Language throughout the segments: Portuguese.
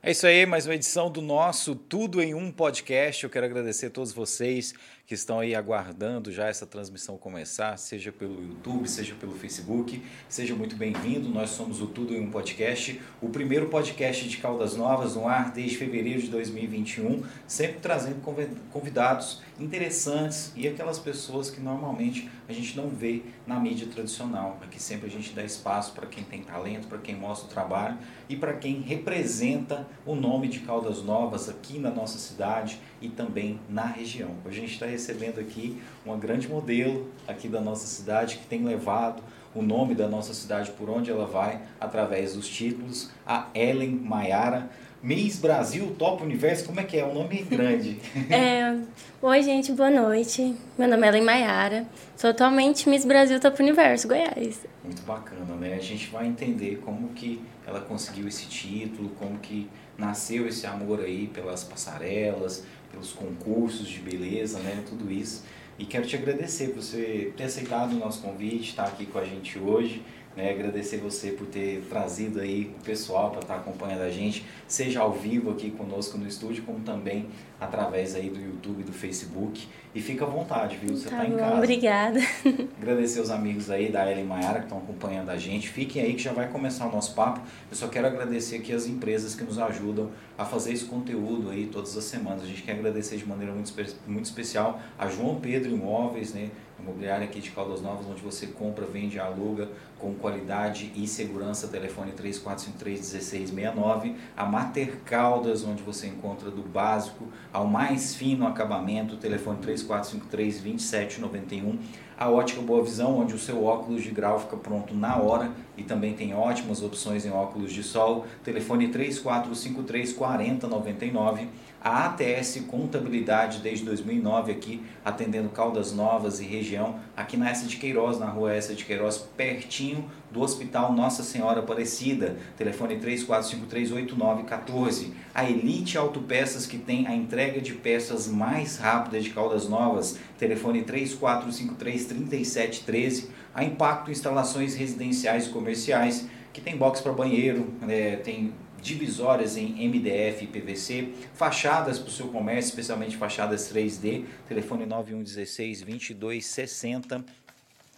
É isso aí, mais uma edição do nosso Tudo em Um podcast. Eu quero agradecer a todos vocês que estão aí aguardando já essa transmissão começar, seja pelo YouTube, seja pelo Facebook. Seja muito bem-vindo. Nós somos o Tudo em um Podcast, o primeiro podcast de Caldas Novas no ar desde fevereiro de 2021, sempre trazendo convidados interessantes e aquelas pessoas que normalmente a gente não vê na mídia tradicional. Aqui sempre a gente dá espaço para quem tem talento, para quem mostra o trabalho e para quem representa o nome de Caldas Novas aqui na nossa cidade e também na região. Hoje a gente está recebendo aqui uma grande modelo aqui da nossa cidade que tem levado o nome da nossa cidade por onde ela vai através dos títulos, a Ellen Maiara. Miss Brasil Top Universo, como é que é? O nome é grande. É, oi, gente, boa noite. Meu nome é Ellen Maiara. Sou atualmente Miss Brasil Top Universo, Goiás. Muito bacana, né? A gente vai entender como que ela conseguiu esse título, como que nasceu esse amor aí pelas passarelas, pelos concursos de beleza, né? Tudo isso. E quero te agradecer por você ter aceitado o nosso convite, estar aqui com a gente hoje. Né, agradecer você por ter trazido aí o pessoal para estar acompanhando a gente, seja ao vivo aqui conosco no estúdio, como também através aí do YouTube, do Facebook. E fica à vontade, viu? Você está tá em casa. Obrigada. Agradecer os amigos aí da Ellen Maiara que estão acompanhando a gente. Fiquem aí que já vai começar o nosso papo. Eu só quero agradecer aqui as empresas que nos ajudam a fazer esse conteúdo aí todas as semanas. A gente quer agradecer de maneira muito, muito especial a João Pedro Imóveis, né? Imobiliária aqui de Caldas Novas, onde você compra, vende aluga com qualidade e segurança. Telefone 3453-1669. A Mater Caldas, onde você encontra do básico ao mais fino acabamento. Telefone 3453-2791 a Ótica Boa Visão, onde o seu óculos de grau fica pronto na hora e também tem ótimas opções em óculos de sol. Telefone 3453 4099. A ATS Contabilidade desde 2009 aqui, atendendo Caldas Novas e região, aqui na Essa de Queiroz, na rua Essa de Queiroz, pertinho do Hospital Nossa Senhora Aparecida. Telefone 34538914. A Elite Autopeças que tem a entrega de peças mais rápida de Caldas Novas. Telefone 34533713. A Impacto Instalações Residenciais e Comerciais que tem box para banheiro, é, tem divisórias em MDF e PVC, fachadas para o seu comércio, especialmente fachadas 3D, telefone 9116 2260.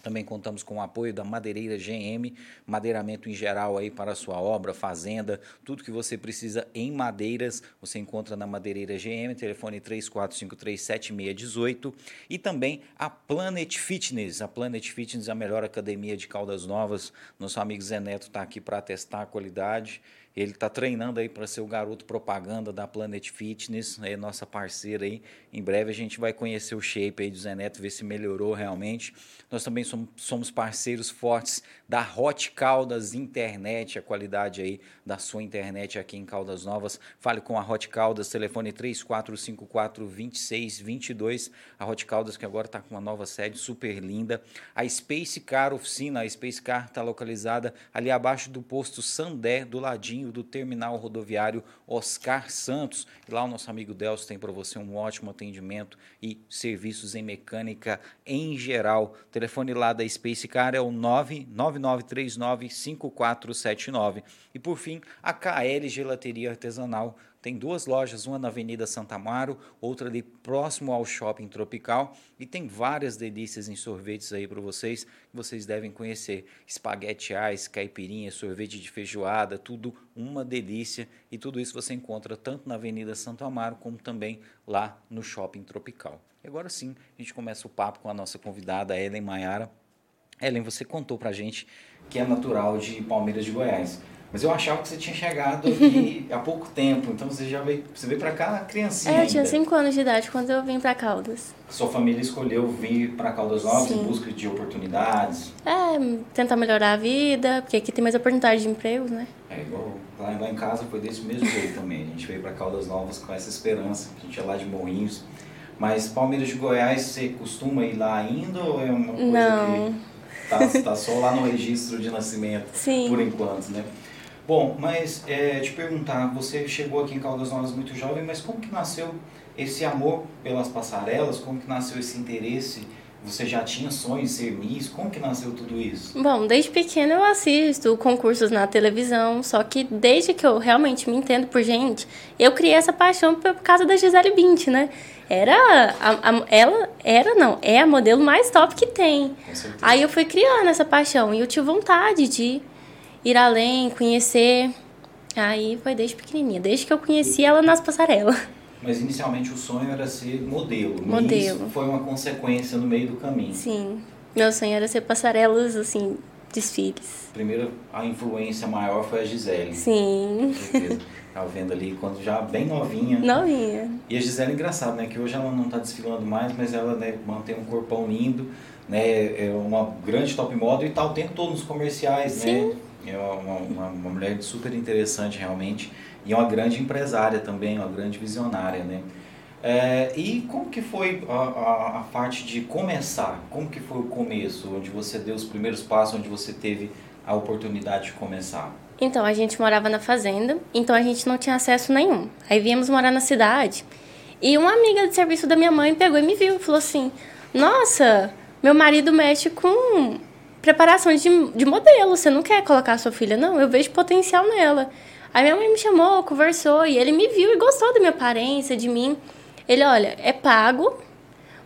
Também contamos com o apoio da Madeireira GM, madeiramento em geral aí para sua obra, fazenda, tudo que você precisa em madeiras, você encontra na Madeireira GM, telefone 34537618 e também a Planet Fitness. A Planet Fitness a melhor academia de Caldas Novas. Nosso amigo Zé Neto está aqui para testar a qualidade ele está treinando aí para ser o garoto propaganda da Planet Fitness, é nossa parceira aí. Em breve a gente vai conhecer o shape aí do Zeneto, ver se melhorou realmente. Nós também somos, somos parceiros fortes da Hot Caldas Internet, a qualidade aí da sua internet aqui em Caldas Novas. Fale com a Hot Caldas, telefone 3454 2622. A Hot Caldas que agora está com uma nova sede super linda. A Space Car Oficina, a Space Car está localizada ali abaixo do posto Sandé, do ladinho do terminal rodoviário Oscar Santos. E lá o nosso amigo Delcio tem para você um ótimo atendimento e serviços em mecânica em geral. O telefone lá da Space Car é o 999395479. E por fim, a KL Gelateria Artesanal tem duas lojas, uma na Avenida Santa Amaro, outra ali próximo ao Shopping Tropical e tem várias delícias em sorvetes aí para vocês que vocês devem conhecer. Espaguete ice, caipirinha, sorvete de feijoada, tudo uma delícia e tudo isso você encontra tanto na Avenida Santo Amaro como também lá no Shopping Tropical. E agora sim, a gente começa o papo com a nossa convidada Ellen Maiara. Ellen, você contou pra gente que é natural de Palmeiras de Goiás. Mas eu achava que você tinha chegado aqui há pouco tempo, então você já veio, você veio para cá criancinha. É, eu tinha 5 anos de idade quando eu vim para Caldas. Sua família escolheu vir para Caldas Novas Sim. em busca de oportunidades? É, tentar melhorar a vida, porque aqui tem mais oportunidade de empregos, né? É, igual lá, lá em casa foi desse mesmo jeito também. A gente veio para Caldas Novas com essa esperança, a gente é lá de Morrinhos. Mas Palmeiras de Goiás, você costuma ir lá ainda ou é uma coisa Não. que tá, tá só lá no registro de nascimento Sim. por enquanto, né? Bom, mas é, te perguntar, você chegou aqui em Caldas Novas muito jovem, mas como que nasceu esse amor pelas passarelas? Como que nasceu esse interesse Você já tinha sonho de ser Miss? Como que nasceu tudo isso? Bom, desde pequena eu assisto concursos na televisão, só que desde que eu realmente me entendo por gente, eu criei essa paixão por causa da Gisele Bint, né? Era a, a, ela era não, é a modelo mais top que tem. Aí eu fui criando essa paixão e eu tive vontade de ir além, conhecer. Aí foi desde pequenininha, desde que eu conheci ela nas passarelas. Mas inicialmente o sonho era ser modelo. Modelo. Isso foi uma consequência no meio do caminho. Sim. Meu sonho era ser passarelas, assim, desfiles. Primeiro, a influência maior foi a Gisele. Sim. Tava vendo ali quando já bem novinha. Novinha. E a Gisele é engraçado, né? Que hoje ela não está desfilando mais, mas ela né, mantém um corpão lindo, né? É uma grande top model e tá o tempo todo nos comerciais, Sim. né? É uma, uma, uma mulher super interessante realmente e é uma grande empresária também, uma grande visionária, né? É, e como que foi a, a, a, parte de começar? Como que foi o começo, onde você deu os primeiros passos, onde você teve a oportunidade de começar? Então, a gente morava na fazenda, então a gente não tinha acesso nenhum. Aí viemos morar na cidade. E uma amiga de serviço da minha mãe pegou e me viu falou assim: Nossa, meu marido mexe com preparação de, de modelo, você não quer colocar a sua filha? Não, eu vejo potencial nela. Aí minha mãe me chamou, conversou e ele me viu e gostou da minha aparência, de mim. Ele, olha, é pago,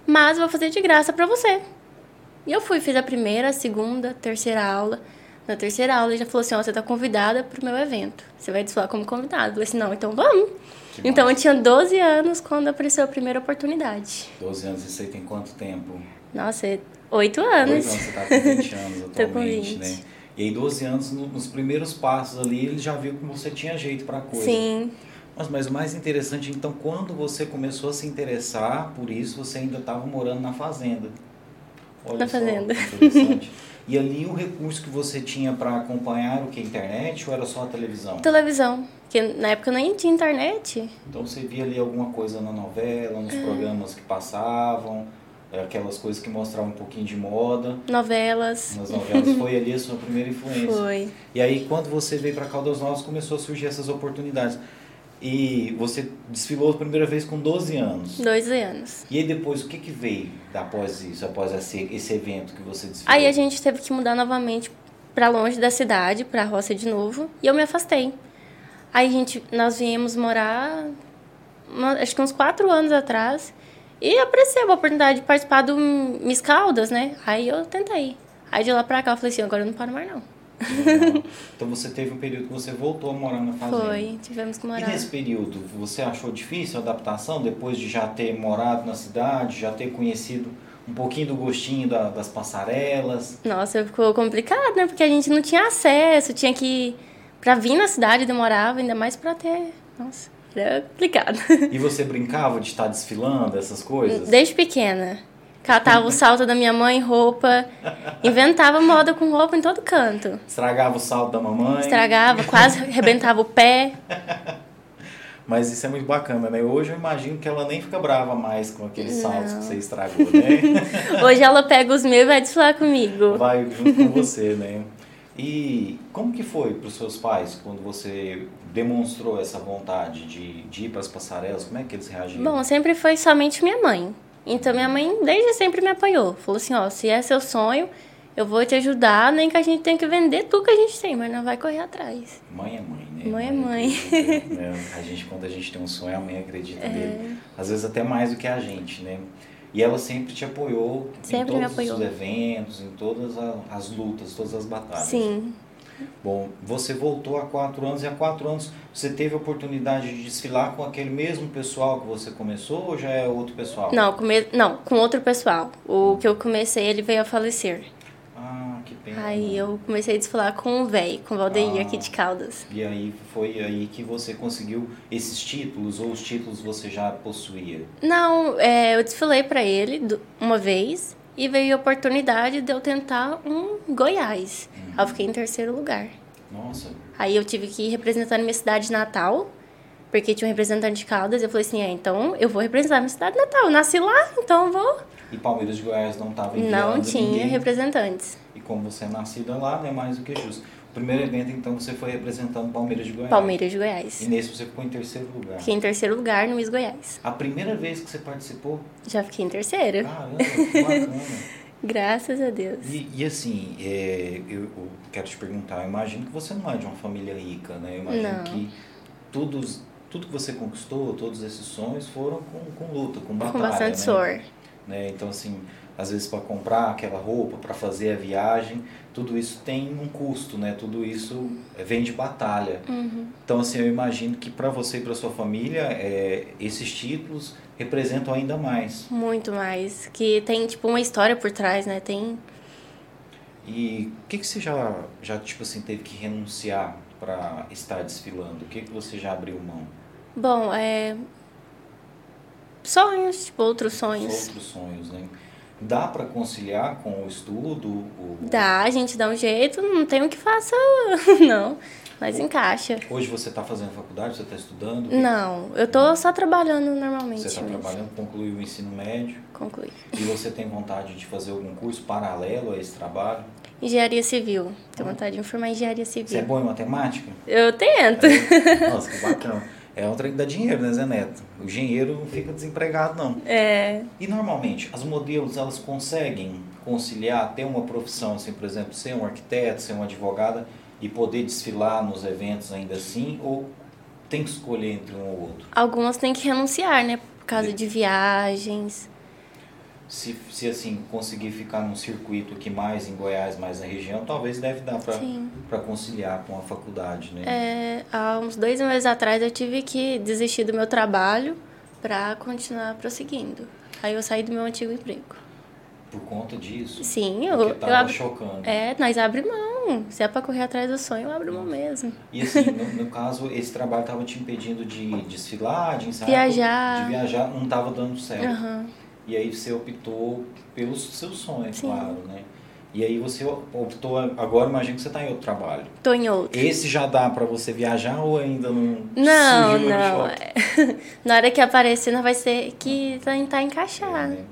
mas vou fazer de graça para você. E eu fui, fiz a primeira, a segunda, a terceira aula. Na terceira aula ele já falou assim, ó, você tá convidada pro meu evento. Você vai desfilar como convidado. Eu falei assim, não, então vamos. Que então eu massa. tinha 12 anos quando apareceu a primeira oportunidade. 12 anos, isso aí tem quanto tempo? Nossa, é 8 Oito anos. anos, você tá com 20 anos Tô com atualmente, 20. né? E aí 12 anos, no- nos primeiros passos ali, ele já viu que você tinha jeito pra coisa. Sim, Mas, mas o mais interessante, então, quando você começou a se interessar por isso, você ainda estava morando na fazenda. Olha Na só, fazenda. Interessante. e ali o recurso que você tinha para acompanhar o que? Internet ou era só a televisão? televisão. Porque na época nem tinha internet. Então você via ali alguma coisa na novela, nos programas que passavam, aquelas coisas que mostravam um pouquinho de moda. Novelas. Nas novelas foi ali a sua primeira influência. Foi. E aí, quando você veio para Caldas Novas, começou a surgir essas oportunidades. E você desfilou a primeira vez com 12 anos. 12 anos. E aí depois, o que que veio após isso, após esse, esse evento que você desfilou? Aí a gente teve que mudar novamente pra longe da cidade, pra roça de novo, e eu me afastei. Aí a gente, nós viemos morar, acho que uns quatro anos atrás, e apareceu a oportunidade de participar do Miss Caldas, né? Aí eu tentei. Aí de lá pra cá eu falei assim, agora eu não paro mais não. Legal. Então você teve um período que você voltou a morar na fazenda. Foi, tivemos que E morar. nesse período, você achou difícil a adaptação, depois de já ter morado na cidade, já ter conhecido um pouquinho do gostinho da- das passarelas? Nossa, ficou complicado, né? Porque a gente não tinha acesso, tinha que... Pra vir na cidade demorava, ainda mais pra ter... Nossa, era complicado. E você brincava de estar desfilando, essas coisas? Desde pequena. Catava o salto da minha mãe, roupa. Inventava moda com roupa em todo canto. Estragava o salto da mamãe? Estragava, quase arrebentava o pé. Mas isso é muito bacana, né? Hoje eu imagino que ela nem fica brava mais com aqueles saltos que você estragou, né? Hoje ela pega os meus e vai desfilar comigo. Vai junto com você, né? E como que foi para os seus pais quando você demonstrou essa vontade de, de ir para as passarelas? Como é que eles reagiram? Bom, sempre foi somente minha mãe. Então minha mãe desde sempre me apoiou. Falou assim, ó, se é seu sonho, eu vou te ajudar, nem que a gente tenha que vender tudo que a gente tem, mas não vai correr atrás. Mãe é mãe, né? Mãe é mãe. né? A gente, quando a gente tem um sonho, a mãe acredita É. nele. Às vezes até mais do que a gente, né? E ela sempre te apoiou Sempre em todos apoiou. os eventos, em todas as lutas, todas as batalhas. Sim. Bom, você voltou há quatro anos e há quatro anos você teve a oportunidade de desfilar com aquele mesmo pessoal que você começou ou já é outro pessoal? Não, come... não, com outro pessoal. O que eu comecei, ele veio a falecer. Ah, que pena. Aí eu comecei a desfilar com o véi, com o Valdeir Ah. aqui de Caldas. E aí foi aí que você conseguiu esses títulos ou os títulos você já possuía? Não, é, eu desfilei pra ele uma vez e veio a oportunidade de eu tentar um Goiás. Aí eu fiquei em terceiro lugar. Nossa, Aí eu tive que ir representando minha cidade natal, porque tinha um representante de Caldas. Eu falei assim: é, então eu vou representar minha cidade natal. Eu nasci lá, então eu vou. e Palmeiras de Goiás não estava Não tinha ninguém. representantes. E como você é nascida lá, é mais do que justo. Primeiro evento, então, você foi representando Palmeiras de Goiás. Palmeiras de Goiás. E nesse você ficou em terceiro lugar. Fiquei em terceiro lugar no Miss Goiás. A primeira vez que você participou? Já fiquei em terceiro. Caramba, que bacana. Graças a Deus. E, e assim, é, eu, eu, quero te perguntar, eu imagino que você não é de uma família rica, né? Eu imagino Não. que todos, tudo que você conquistou, todos esses sonhos foram com, com luta, com batalha, Com bastante né? suor. né? Então, assim, às vezes para comprar aquela roupa, para fazer a viagem, tudo isso tem um custo, né? Tudo isso vem de batalha. Uhum. Então, assim, eu imagino que para você e para sua família, é, esses títulos representam ainda mais. Muito mais. Que tem, tipo, uma história por trás, né? Tem. E o que, que você já, já, tipo assim, teve que renunciar para estar desfilando? O que, que você já abriu mão? Bom, é. Sonhos, tipo, outros sonhos. Outros sonhos, né? Dá para conciliar com o estudo? O... Dá, a gente dá um jeito, não tem o que faça, não. Mas encaixa. Hoje você está fazendo faculdade, você está estudando? Não, eu tô só trabalhando normalmente Você está trabalhando, concluiu o ensino médio Concluí. e você tem vontade de fazer algum curso paralelo a esse trabalho? Engenharia civil. Tenho vontade de formar engenharia Você é civil. bom em matemática? Eu tento. Nossa, que bacana. É um trem que dá dinheiro, né, Zé Neto? O engenheiro não fica desempregado, não. É. E normalmente, as modelos, elas conseguem conciliar, ter uma profissão, assim, por exemplo, ser um arquiteto, ser uma advogada e poder desfilar nos eventos ainda assim? Ou tem que escolher entre um ou outro? Algumas têm que renunciar, né? Por causa de viagens. Se, se assim, conseguir ficar num circuito aqui mais em Goiás, mais na região, talvez deve dar para conciliar com a faculdade, né? É, há uns dois meses atrás eu tive que desistir do meu trabalho pra continuar prosseguindo. Aí eu saí do meu antigo emprego. Por conta disso. Sim, eu, Porque eu tava chocando. É, nós abre mão. Se é pra correr atrás do sonho, eu abro mão mesmo. E assim, no, no caso, esse trabalho estava te impedindo de desfilar, de ensaiar? Viajar. De viajar, não estava dando certo. Aham. E aí você optou pelos seus sonhos, Sim. claro, né? E aí você optou, agora imagino que você está em outro trabalho. Tô em outro. Esse já dá para você viajar ou ainda não Não, não. Na hora que aparecer, não vai ser que tentar É, encaixar. né?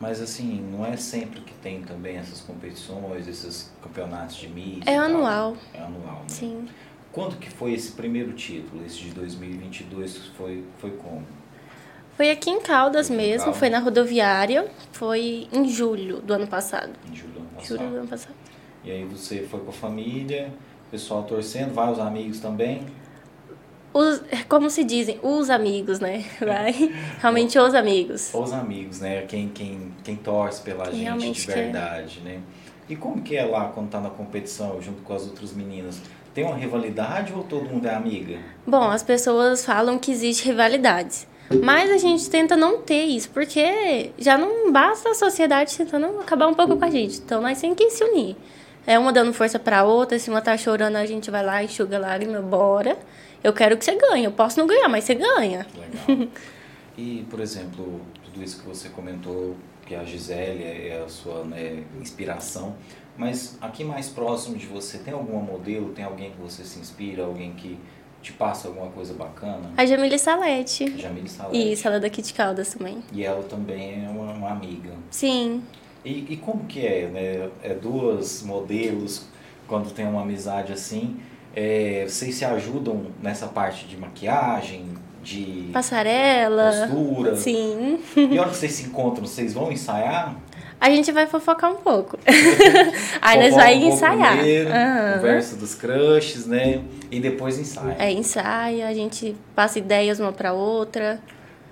Mas assim, não é sempre que tem também essas competições, esses campeonatos de mídia. É tal. anual. É anual, né? Sim. Quando que foi esse primeiro título, esse de 2022, foi, foi como? Foi aqui em Caldas mesmo, Caldas. foi na rodoviária. Foi em julho do ano passado. Em julho do ano passado. Julho do ano passado. E aí você foi com a família, o pessoal torcendo, vai os amigos também. Os, como se dizem, os amigos, né? Vai. Realmente os amigos. Os amigos, né? Quem, quem, quem torce pela Quem gente de quer. verdade, né? E como que é lá quando tá na competição junto com as outras meninas? Tem uma rivalidade ou todo mundo é amiga? Bom, as pessoas falam que existe rivalidades. Mas a gente tenta não ter isso, porque já não basta a sociedade tentando acabar um pouco com a gente. Então nós temos que se unir. É uma dando força pra outra, se uma tá chorando, a gente vai lá, enxuga a lágrima, bora. Eu quero que você ganhe. Eu posso não ganhar, mas você ganha. Legal. e, por exemplo, tudo isso que você comentou, que a Gisele é a sua né, inspiração, mas aqui mais próximo de você, tem alguma modelo, tem alguém que você se inspira, alguém que te passa alguma coisa bacana? A Jamile Salete. Jamile Salete. Isso, ela é daqui de Caldas também. E ela também é uma, uma amiga. Sim. E, e como que é, né? É duas modelos, quando tem uma amizade assim, é, vocês se ajudam nessa parte de maquiagem, de Passarela. costura? Sim. E a hora que vocês se encontram, vocês vão ensaiar? A gente vai fofocar um pouco. Aí nós vai um ensaiar. Primeiro, Aham. Conversa dos crushes, né? E depois ensaia. É, ensaia, a gente passa ideias uma pra outra.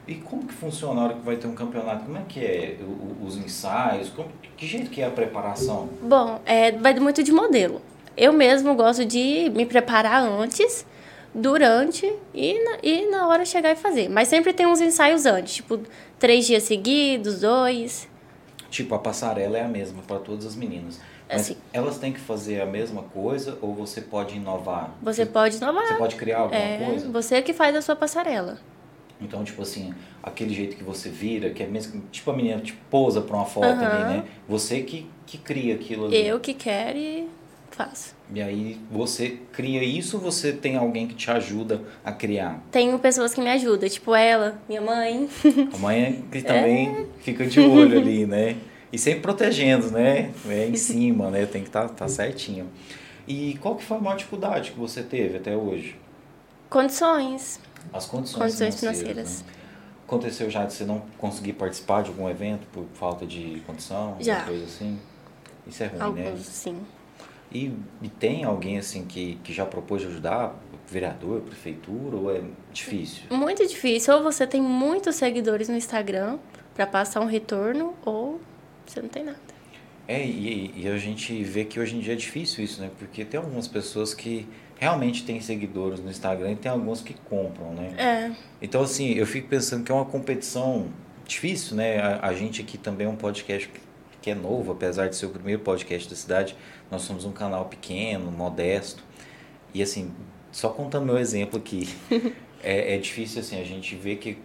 E como que funciona a hora que vai ter um campeonato? Como é que é os ensaios? Como- que jeito que é a preparação? Bom, é, vai muito de modelo. Eu mesmo gosto de me preparar antes, durante e na, e na hora chegar e fazer. Mas sempre tem uns ensaios antes, tipo, três dias seguidos, dois. Tipo, a passarela é a mesma para todas as meninas. Mas Assim. elas têm que fazer a mesma coisa ou você pode inovar? Você pode inovar. Você pode criar alguma É, coisa? você que faz a sua passarela. Então, tipo assim, aquele jeito que você vira, que é mesmo tipo a menina tipo, pousa pra uma foto Aham. ali, né? Você que, que cria aquilo ali. Eu que quero e faço. E aí você cria isso, você tem alguém que te ajuda a criar. Tenho pessoas que me ajudam, tipo ela, minha mãe. A mãe é É. que também fica de olho ali, né? E sempre protegendo, né? É em cima, né? Tem que estar tá, tá certinho. E qual que foi a maior dificuldade que você teve até hoje? Condições. As condições, Condições financeiras. financeiras. né? Aconteceu já de você não conseguir participar de algum evento por falta de condição? Já. coisa assim? Isso é ruim, né? Alguns, sim. E, e tem alguém assim que, que já propôs ajudar? Vereador, prefeitura, ou é difícil? Muito difícil. Ou você tem muitos seguidores no Instagram para passar um retorno, ou você não tem nada. É, e, e a gente vê que hoje em dia é difícil isso, né? Porque tem algumas pessoas que realmente têm seguidores no Instagram e tem alguns que compram, né? É, Então, assim, eu fico pensando que é uma competição difícil, né? A, a gente aqui também é um podcast que- que é novo, apesar de ser o primeiro podcast da cidade. Nós somos um canal pequeno, modesto. E, assim, só contando meu exemplo aqui, é, é difícil, assim, a gente ver que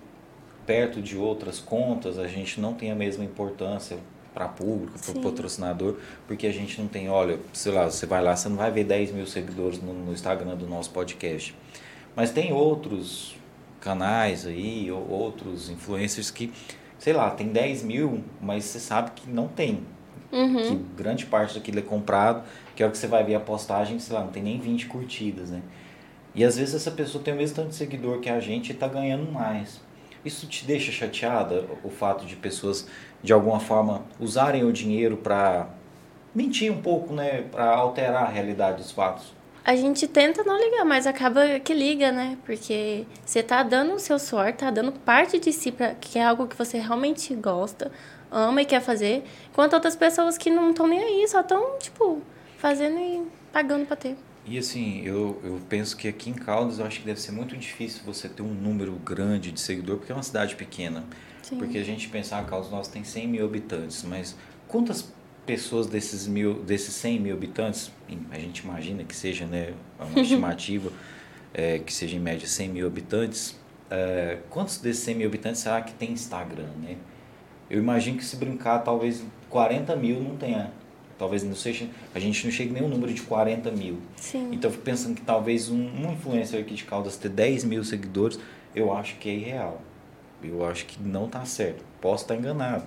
perto de outras contas a gente não tem a mesma importância para público, para patrocinador, porque a gente não tem, olha, sei lá, você vai lá, você não vai ver 10 mil seguidores no, no Instagram do nosso podcast. Mas tem outros canais aí, ou outros influencers que, sei lá, tem 10 mil, mas você sabe que não tem. Uhum. Que grande parte daquilo é comprado, que é o que você vai ver a postagem, sei lá, não tem nem 20 curtidas, né? E às vezes essa pessoa tem o mesmo tanto de seguidor que a gente e tá ganhando mais. Isso te deixa chateada, o fato de pessoas, de alguma forma, usarem o dinheiro para mentir um pouco, né? Para alterar a realidade dos fatos. A gente tenta não ligar, mas acaba que liga, né? Porque você tá dando o seu suor, tá dando parte de si, pra, que é algo que você realmente gosta, ama e quer fazer, enquanto outras pessoas que não estão nem aí, só estão, tipo, fazendo e pagando pra ter. E assim, eu, eu penso que aqui em Caldas eu acho que deve ser muito difícil você ter um número grande de seguidor, porque é uma cidade pequena. Sim. Porque a gente pensar, ah, Caldas Novas tem 100 mil habitantes, mas quantas pessoas desses, mil, desses 100 mil habitantes, a gente imagina que seja né, uma estimativa, é, que seja em média 100 mil habitantes, é, quantos desses 100 mil habitantes será que tem Instagram, né? Eu imagino que se brincar, talvez 40 mil não tenha. Talvez não seja, a gente não chegue nem um número de 40 mil. Sim. Então eu fico pensando que talvez um, um influencer aqui de Caldas ter 10 mil seguidores, eu acho que é irreal. Eu acho que não tá certo. Posso estar enganado.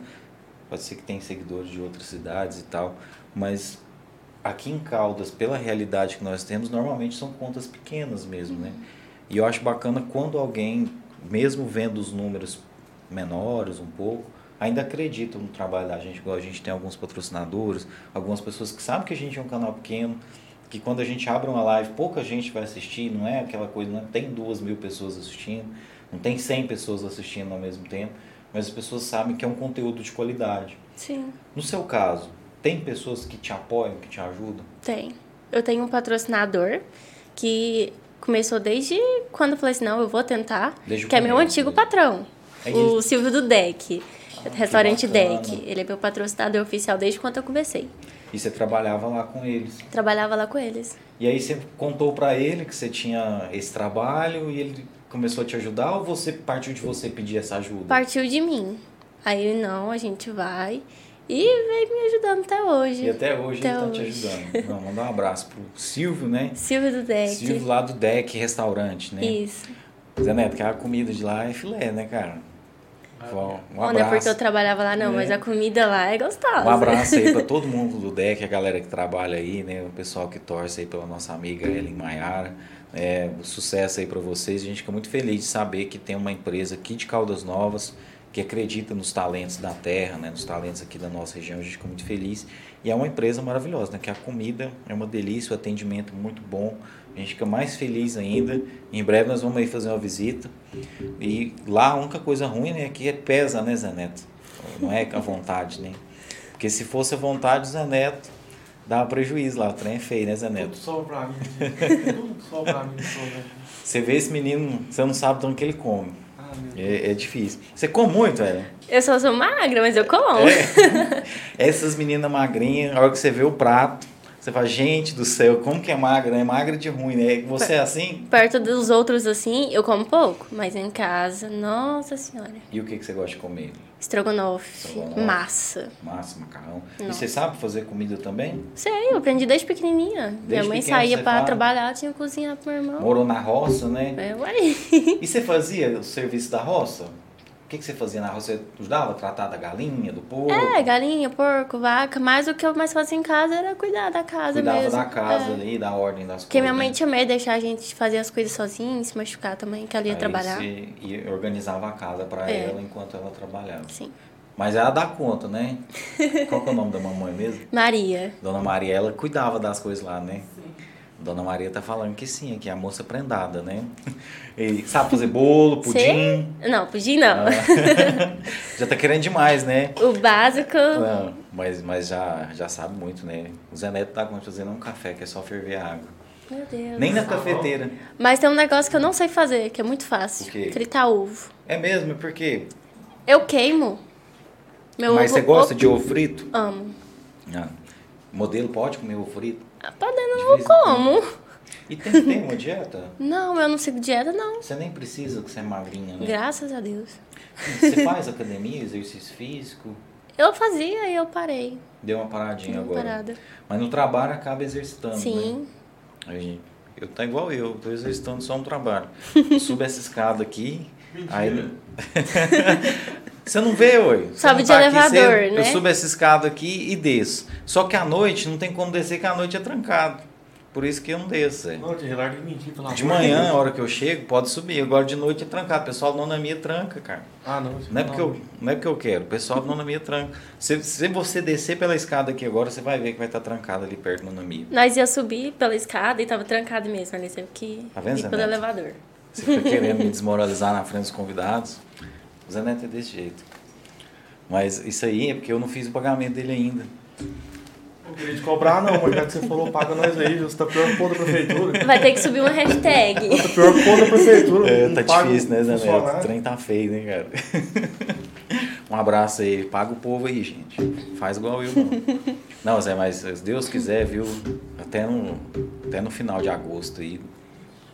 Pode ser que tenha seguidores de outras cidades e tal, mas aqui em Caldas, pela realidade que nós temos, normalmente são contas pequenas mesmo, né? E eu acho bacana quando alguém, mesmo vendo os números menores um pouco, ainda acredita no trabalho da gente, igual a gente tem alguns patrocinadores, algumas pessoas que sabem que a gente é um canal pequeno, que quando a gente abre uma live, pouca gente vai assistir, não é aquela coisa, não tem duas mil pessoas assistindo, não tem 100 pessoas assistindo ao mesmo tempo, mas as pessoas sabem que é um conteúdo de qualidade. Sim. No seu caso, tem pessoas que te apoiam, que te ajudam? Tem. Eu tenho um patrocinador que começou desde quando eu falei assim, não, eu vou tentar, Desde que é meu antigo né? patrão, É o Silvio do Deck, restaurante bacana. Deck. Ele é meu patrocinador oficial desde quando eu comecei. E você trabalhava lá com eles. Trabalhava lá com eles. E aí você contou pra ele que você tinha esse trabalho e ele começou a te ajudar ou você partiu de você pedir essa ajuda? Partiu de mim. Aí, não, a gente vai. E veio me ajudando até hoje. E até hoje Até ele tá te hoje. ajudando. Não, mandar um abraço pro Silvio, né? Silvio do Deck. Silvio lá do Deck Restaurante, né? Isso. Zé Neto, que a comida de lá é filé, né, cara? Bom, Um Não é porque eu abraço. trabalhava lá, não, É. mas a comida lá é gostosa. Um abraço aí pra todo mundo do DEC, a galera que trabalha aí, né? O pessoal que torce aí pela nossa amiga Ellen Maiara. É, sucesso aí pra vocês. A gente fica muito feliz de saber que tem uma empresa aqui de Caldas Novas que acredita nos talentos da terra, né? Nos talentos aqui da nossa região. A gente fica muito feliz. E é uma empresa maravilhosa, né? Que a comida é uma delícia, o atendimento é muito bom. A gente fica mais feliz ainda. Em breve nós vamos aí fazer uma visita. E lá a única coisa ruim, né? Que é pesa, né, Zé Neto? Não é a vontade, né? Porque se fosse a vontade, o Zé Neto dava prejuízo lá. O trem é feio, né, Zé Tudo Neto? sobra pra mim. Tudo sobra pra mim. Sobra. Você vê esse menino, você não sabe de onde que ele come. Ah, meu Deus. É, é difícil. Você come muito, velho? Eu só sou magra, mas eu como. É. Essas meninas magrinhas, a hora que você vê o prato, você fala, gente do céu, como que é magra? É magra de ruim, né? Você é assim? Perto dos outros, assim, eu como pouco. Mas em casa, nossa senhora. E o que, que você gosta de comer? Estrogonofe, Estrogonofe. massa. Massa, macarrão. E Nossa. você sabe fazer comida também? Sei, eu aprendi desde pequenininha. Minha mãe pequena saía fala? trabalhar, tinha que cozinhar pro meu irmão. Morou na roça, né? É, ué. E você fazia o serviço da roça? O que, que você fazia na roça? Você ajudava a tratar da galinha, do porco? É, galinha, porco, vaca, mas o que eu mais fazia em casa era cuidar da casa Cuidava mesmo. da casa é. ali, da ordem das Porque coisas. minha mãe né? tinha medo de deixar a gente fazer as coisas sozinha, se machucar também, que ela ia Aí trabalhar. Você ia, organizava a casa pra É. ela enquanto ela trabalhava. Sim. Mas ela dá conta, né? Qual que é o nome da mamãe mesmo? Maria. Dona Maria, ela cuidava das coisas lá, né? Dona Maria tá falando que sim, que é a moça prendada, né? E sabe fazer bolo, pudim. Sei. Não, pudim não. Ah. já tá querendo demais, né? O básico. Não, mas, mas já, já sabe muito, né? O Zé Neto tá fazendo um café, que é só ferver a água. Meu Deus. Nem na cafeteira. Mas tem um negócio que eu não sei fazer, que é muito fácil. O quê? Fritar ovo. É mesmo, porque. Eu queimo. Meu mas ovo. você gosta de ovo frito? Amo. Ah, modelo pode comer ovo frito? Podendo, De eu vez quando. como. E tem ter uma dieta? Não, eu não sigo dieta, não. Você nem precisa que você é magrinha, né? Graças a Deus. Você faz academia, exercício físico? Eu fazia e eu parei. Deu uma paradinha Uma agora. parada. Mas no trabalho acaba exercitando, né? Sim. Aí, eu tá igual eu, tô exercitando só no trabalho. Eu subo essa escada aqui, aí. Você não vê, oi? Sobe não de aqui elevador, Eu né? subo essa escada aqui e desço. Só que à noite não tem como descer, que a noite é trancado. Por isso que eu não desço. é. Não, de mentir De manhã, a hora que eu chego, pode subir. Agora de noite é trancado. O pessoal do Nona Mia tranca, cara. Ah, não. Não é porque eu, não é porque eu quero. O pessoal do Nona Mia tranca. Se, se você descer pela escada aqui agora, você vai ver que vai estar trancado ali perto do Nona Mia. Nós ia subir pela escada e tava trancado mesmo. Ali teve que Tá vendo, ir pelo elevador. Você fica querendo me desmoralizar na frente dos convidados. O Zé Neto é desse jeito. Mas isso aí é porque eu não fiz o pagamento dele ainda. Não queria te cobrar, não, mas já que você falou, paga nós aí, você tá pior que o pô da prefeitura. Vai ter que subir uma hashtag. Tá pior que o pô da prefeitura. É, tá difícil, né, Zé Neto? O trem tá feio, né, cara? um abraço aí. Paga o povo aí, gente. Faz igual eu, não. Não, Zé, mas se Deus quiser, viu? Até no, até no final de agosto aí,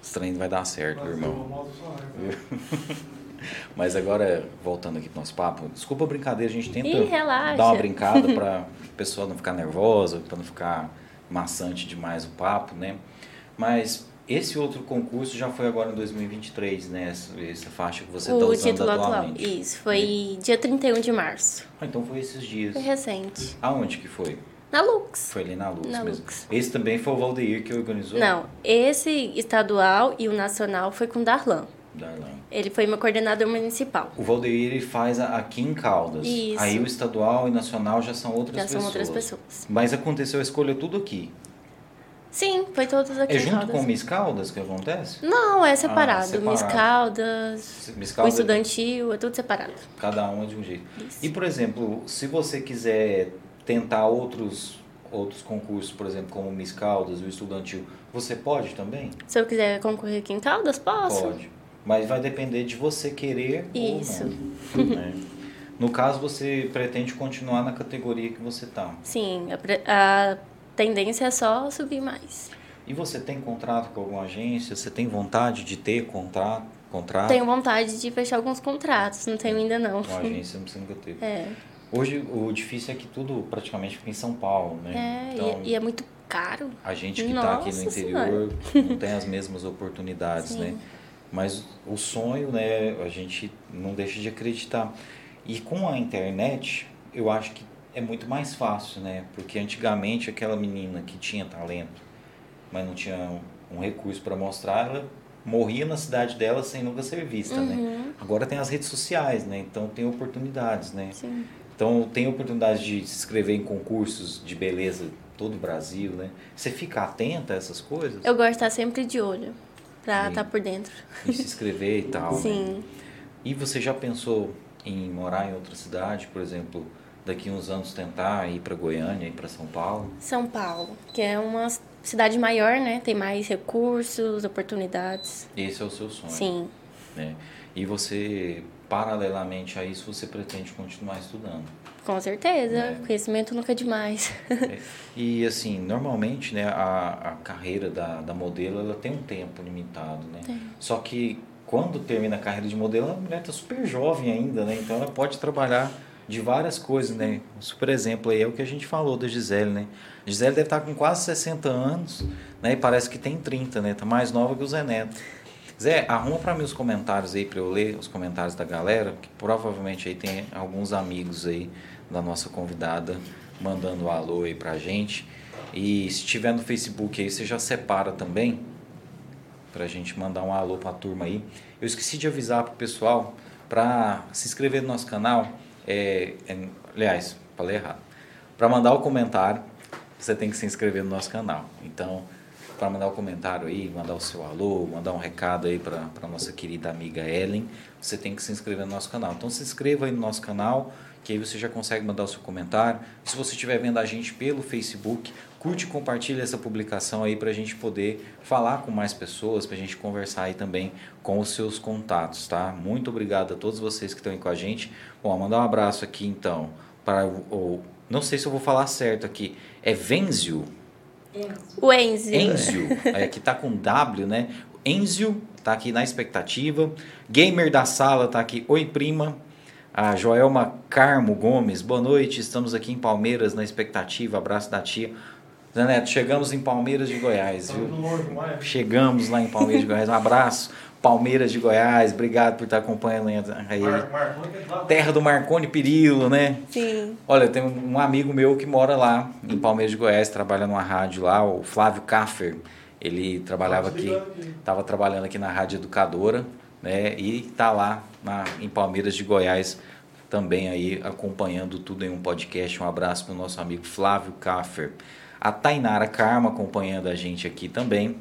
os trem vai dar certo, Mas irmão. eu vou do funcionário. Mas agora, voltando aqui pro nosso papo, desculpa a brincadeira, a gente tenta Ih, dar uma brincada para a pessoa não ficar nervosa, para não ficar maçante demais o papo, né? Mas esse outro concurso já foi agora em 2023, né? Essa, essa faixa que você está o usando título atual. atualmente. Isso, foi dia 31 de março. Ah, então foi esses dias. Foi recente. Aonde que foi? Na Lux. Foi ali na Luz Na mesmo. Lux. Esse também foi o Valdeir que organizou? Não, esse estadual e o nacional foi com o Darlan. Darlan. Ele foi meu coordenador municipal. O Valdeir ele faz a- aqui em Caldas. Isso. Aí o estadual e nacional já são outras Já pessoas. são outras pessoas. Mas aconteceu a escolha tudo aqui. Sim, foi todos aqui É junto Caldas. com o Miss Caldas que acontece? Não, é separado. separado. Miss Caldas, Miss o Caldas, estudantil, é tudo separado. cada um é de um jeito. Isso. E, por exemplo, se você quiser tentar outros, outros concursos, por exemplo, como o Miss Caldas o estudantil, você pode também? Se eu quiser concorrer aqui em Caldas, posso. Pode. Mas vai depender de você querer Isso. ou não. né? No caso, você pretende continuar na categoria que você está. Sim, a, a tendência é só subir mais. E você tem contrato com alguma agência? Você tem vontade de ter contrato? contrato Tenho vontade de fechar alguns contratos, não tenho ainda não. com agência? Você nunca teve. É, Hoje, o difícil é que tudo praticamente fica em São Paulo, né? é Então, e, e é muito caro. a gente que está aqui no interior não tem as mesmas oportunidades, Sim. né? Mas o sonho, né, a gente não deixa de acreditar. E com a internet, eu acho que é muito mais fácil, né? Porque antigamente aquela menina que tinha talento, mas não tinha um, um recurso para mostrar, ela morria na cidade dela sem nunca ser vista, né? Uhum, Agora tem as redes sociais, né? Então tem oportunidades, né? sim. Então tem oportunidade de se inscrever em concursos de beleza todo o Brasil, né? Você fica atenta a essas coisas? Eu gosto de estar sempre de olho, pra Sim. estar por dentro. E se inscrever e tal. né? Sim. E você já pensou em morar em outra cidade, por exemplo, daqui uns anos tentar ir para Goiânia, ir para São Paulo? São Paulo, que é uma cidade maior, né? Tem mais recursos, oportunidades. Esse é o seu sonho. Sim. Né? E você, paralelamente a isso, você pretende continuar estudando. Com certeza. É. Conhecimento nunca é demais. E assim, normalmente, né, a, a carreira da, da modelo, ela tem um tempo limitado, né? Só que quando termina a carreira de modelo, a mulher tá super jovem ainda, né? Então ela pode trabalhar de várias coisas, né? Um super exemplo aí é o que a gente falou da Gisele, né? A Gisele deve estar com quase 60 anos, né? E parece que tem 30, né? Tá mais nova que o Zé Neto. Zé, arruma para mim os comentários aí para eu ler os comentários da galera, que provavelmente aí tem alguns amigos aí da nossa convidada mandando um alô aí pra gente. E se tiver no Facebook aí, você já separa também pra gente mandar um alô pra turma aí. Eu esqueci de avisar pro pessoal para se inscrever no nosso canal. É, é, aliás, falei errado. Para mandar o comentário, você tem que se inscrever no nosso canal. Então, para mandar o um comentário aí, mandar o seu alô, mandar um recado aí para a nossa querida amiga Ellen, você tem que se inscrever no nosso canal. Então, se inscreva aí no nosso canal que aí você já consegue mandar o seu comentário. Se você estiver vendo a gente pelo Facebook, curte e compartilha essa publicação aí para a gente poder falar com mais pessoas, para a gente conversar aí também com os seus contatos, tá? Muito obrigado a todos vocês que estão aí com a gente. Bom, mandar um abraço aqui então para o, não sei se eu vou falar certo aqui, é Venzio? O Enzio. Enzio, é, que tá com W, né? Enzio tá aqui na expectativa. Gamer da sala tá aqui. Oi, prima. A Joelma Carmo Gomes, boa noite. Estamos aqui em Palmeiras na expectativa. Abraço da tia. Zé Neto, chegamos em Palmeiras de Goiás, viu? Chegamos lá em Palmeiras de Goiás. Um abraço. Palmeiras de Goiás, obrigado por estar acompanhando aí. Terra do Marconi Perillo, né? Sim. Olha, tem um amigo meu que mora lá em Palmeiras de Goiás, trabalha numa rádio lá, o Flávio Kaffer. Ele trabalhava aqui, estava trabalhando aqui na Rádio Educadora, né? E está lá na, em Palmeiras de Goiás também aí acompanhando tudo em um podcast. Um abraço para o nosso amigo Flávio Kaffer. A Tainara Karma acompanhando a gente aqui também.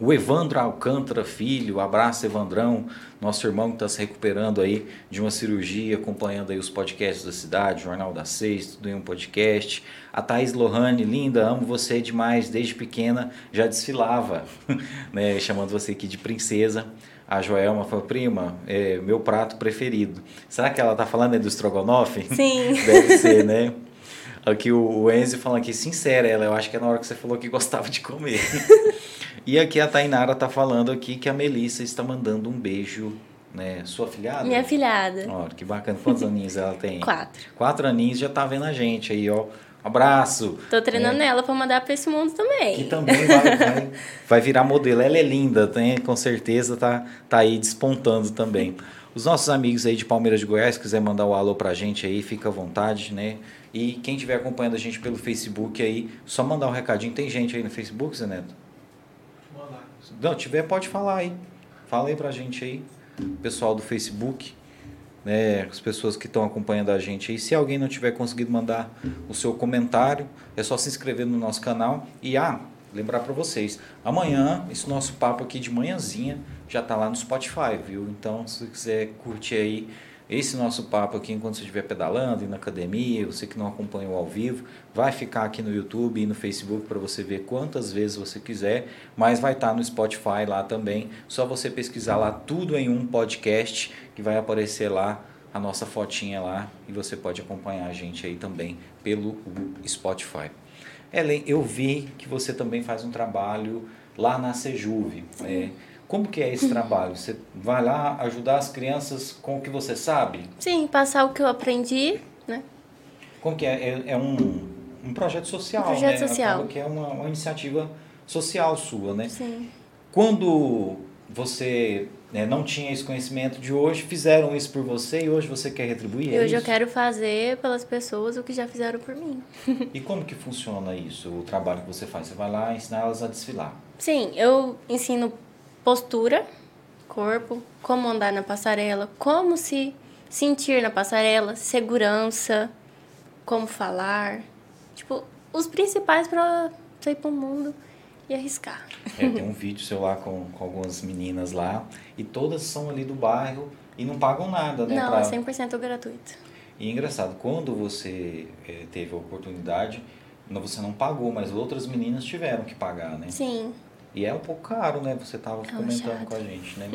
O Evandro Alcântara Filho, abraço Evandrão, nosso irmão que está se recuperando aí de uma cirurgia, acompanhando aí os podcasts da cidade, Jornal da Seis, tudo em um podcast. A Thaís Lohane, linda, amo você demais, desde pequena já desfilava, né, chamando você aqui de princesa. A Joelma falou, prima, é meu prato preferido. Será que ela tá falando aí do estrogonofe? Sim. Deve ser, né? Aqui o Enzo falando aqui, sincera, ela, eu acho que é na hora que você falou que gostava de comer. e aqui a Tainara tá falando aqui que a Melissa está mandando um beijo, né? Sua filhada? Minha filhada. Ó, que bacana. Quantos aninhos ela tem? Quatro. Quatro aninhos já tá vendo a gente aí, ó. Abraço. Tô treinando é. ela para mandar para esse mundo também. Que também vai, vai, vai, virar modelo. Ela é linda, tem, com certeza tá, tá aí despontando também. Os nossos amigos aí de Palmeiras de Goiás, quiser mandar o um alô pra gente aí, fica à vontade, né? E quem estiver acompanhando a gente pelo Facebook aí, só mandar um recadinho. Tem gente aí no Facebook, Zé Neto? Mandar. Não, tiver, pode falar aí. Fala aí pra gente aí, pessoal do Facebook né, as pessoas que estão acompanhando a gente aí. Se alguém não tiver conseguido mandar o seu comentário, é só se inscrever no nosso canal. E ah, lembrar para vocês, amanhã esse nosso papo aqui de manhãzinha já está lá no Spotify, viu? Então, se você quiser curtir aí esse nosso papo aqui enquanto você estiver pedalando, e na academia, você que não acompanhou ao vivo, vai ficar aqui no YouTube e no Facebook para você ver quantas vezes você quiser, mas vai estar tá no Spotify lá também. Só você pesquisar lá tudo em um podcast que vai aparecer lá a nossa fotinha lá e você pode acompanhar a gente aí também pelo Spotify. Ellen, eu vi que você também faz um trabalho lá na Sejuve. É, como que é esse trabalho? Você vai lá ajudar as crianças com o que você sabe? Sim, passar o que eu aprendi, né? Como que é? É, é um, um projeto social, um projeto né? social. Acaba que é uma, uma iniciativa social sua, né? Sim. Quando você né, não tinha esse conhecimento de hoje, fizeram isso por você e hoje você quer retribuir e hoje isso? eu quero fazer pelas pessoas o que já fizeram por mim. e como que funciona isso, o trabalho que você faz? Você vai lá ensinar elas a desfilar? Sim, eu ensino postura, corpo, como andar na passarela, como se sentir na passarela, segurança, como falar. Tipo, os principais para sair para o mundo e arriscar. É, tem um vídeo seu lá com, com algumas meninas lá e todas são ali do bairro e não pagam nada, né? Não, pra... é 100% gratuito. E é engraçado, quando você é, teve a oportunidade, você não pagou, mas outras meninas tiveram que pagar, né? Sim. E é um pouco caro, né? Você estava é comentando chato. com a gente, né?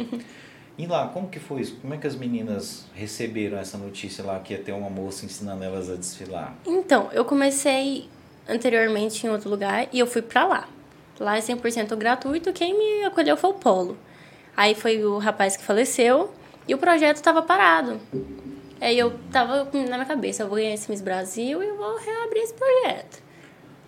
e lá, como que foi isso? Como é que as meninas receberam essa notícia lá que ia ter uma moça ensinando elas a desfilar? Então, eu comecei anteriormente em outro lugar e eu fui para lá. Lá é 100% gratuito, quem me acolheu foi o Polo. Aí foi o rapaz que faleceu e o projeto estava parado. Aí eu tava na minha cabeça, eu vou ganhar esse Miss Brasil e eu vou reabrir esse projeto.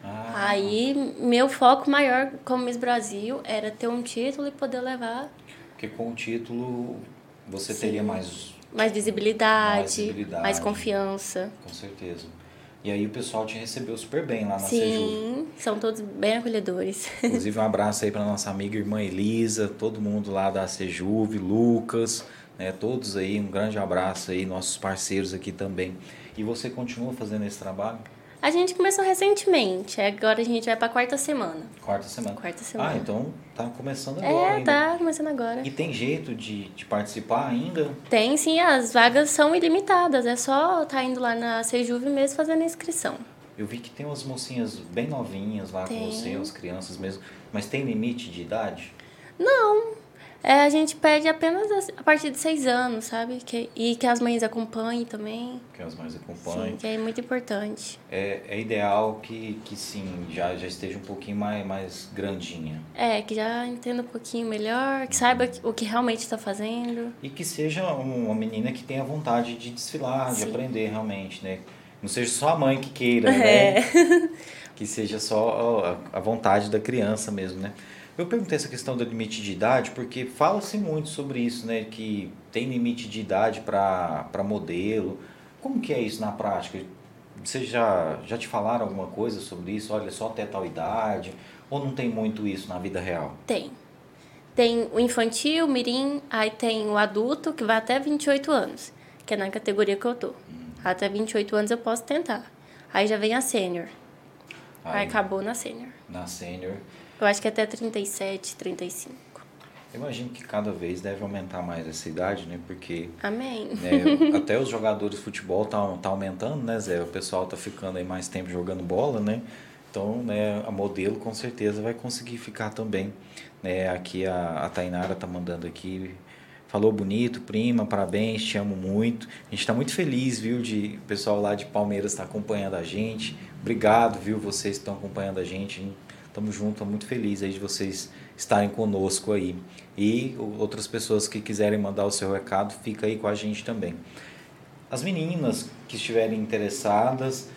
Ah. Aí, meu foco maior como Miss Brasil era ter um título e poder levar Porque com o título você Sim. teria mais mais visibilidade, mais visibilidade, mais confiança. Com certeza. E aí o pessoal te recebeu super bem lá na Sim, Sim, são todos bem acolhedores. Inclusive um abraço aí para nossa amiga irmã Elisa, todo mundo lá da Sejuve, Lucas, né, todos aí, um grande abraço aí, nossos parceiros aqui também. E você continua fazendo esse trabalho? A gente começou recentemente, agora a gente vai para quarta semana. Quarta semana. Quarta semana. Ah, então tá começando agora. É, ainda. tá começando agora. E tem jeito de, de participar ainda? Tem sim, as vagas são ilimitadas, é só tá indo lá na Sejuve mesmo fazendo a inscrição. Eu vi que tem umas mocinhas bem novinhas lá tem. com você, as crianças mesmo, mas tem limite de idade? Não, é, a gente pede apenas a partir de seis anos, sabe? Que, e que as mães acompanhem também. Que as mães acompanhem. Sim, que é muito importante. É, é ideal que, que sim, já, já esteja um pouquinho mais, mais grandinha. É, que já entenda um pouquinho melhor, que saiba o que realmente está fazendo. E que seja uma menina que tenha vontade de desfilar, sim. de aprender realmente, né? Não seja só a mãe que queira, né? É. que seja só a vontade da criança mesmo, né? Eu perguntei essa questão do limite de idade porque fala-se muito sobre isso, né? Que tem limite de idade para modelo. Como que é isso na prática? Vocês já, já te falaram alguma coisa sobre isso? Olha, só até tal idade? Ou não tem muito isso na vida real? Tem. Tem o infantil, o mirim, aí tem o adulto, que vai até 28 anos, que é na categoria que eu tô. Hum. Até 28 anos eu posso tentar. Aí já vem a sênior. Aí, aí acabou na sênior. Na sênior. Eu acho que até 37, 35. Eu imagino que cada vez deve aumentar mais essa idade, né? Porque. Amém. Né, até os jogadores de futebol tá, tá aumentando, né, Zé? O pessoal tá ficando aí mais tempo jogando bola, né? Então, né, a modelo com certeza vai conseguir ficar também. Né? Aqui a, a Tainara tá mandando aqui. Falou bonito, prima, parabéns, te amo muito. A gente está muito feliz, viu, de o pessoal lá de Palmeiras estar tá acompanhando a gente. Obrigado, viu, vocês que estão acompanhando a gente. Tamo junto, muito feliz aí de vocês estarem conosco aí. E outras pessoas que quiserem mandar o seu recado, fica aí com a gente também. As meninas que estiverem interessadas,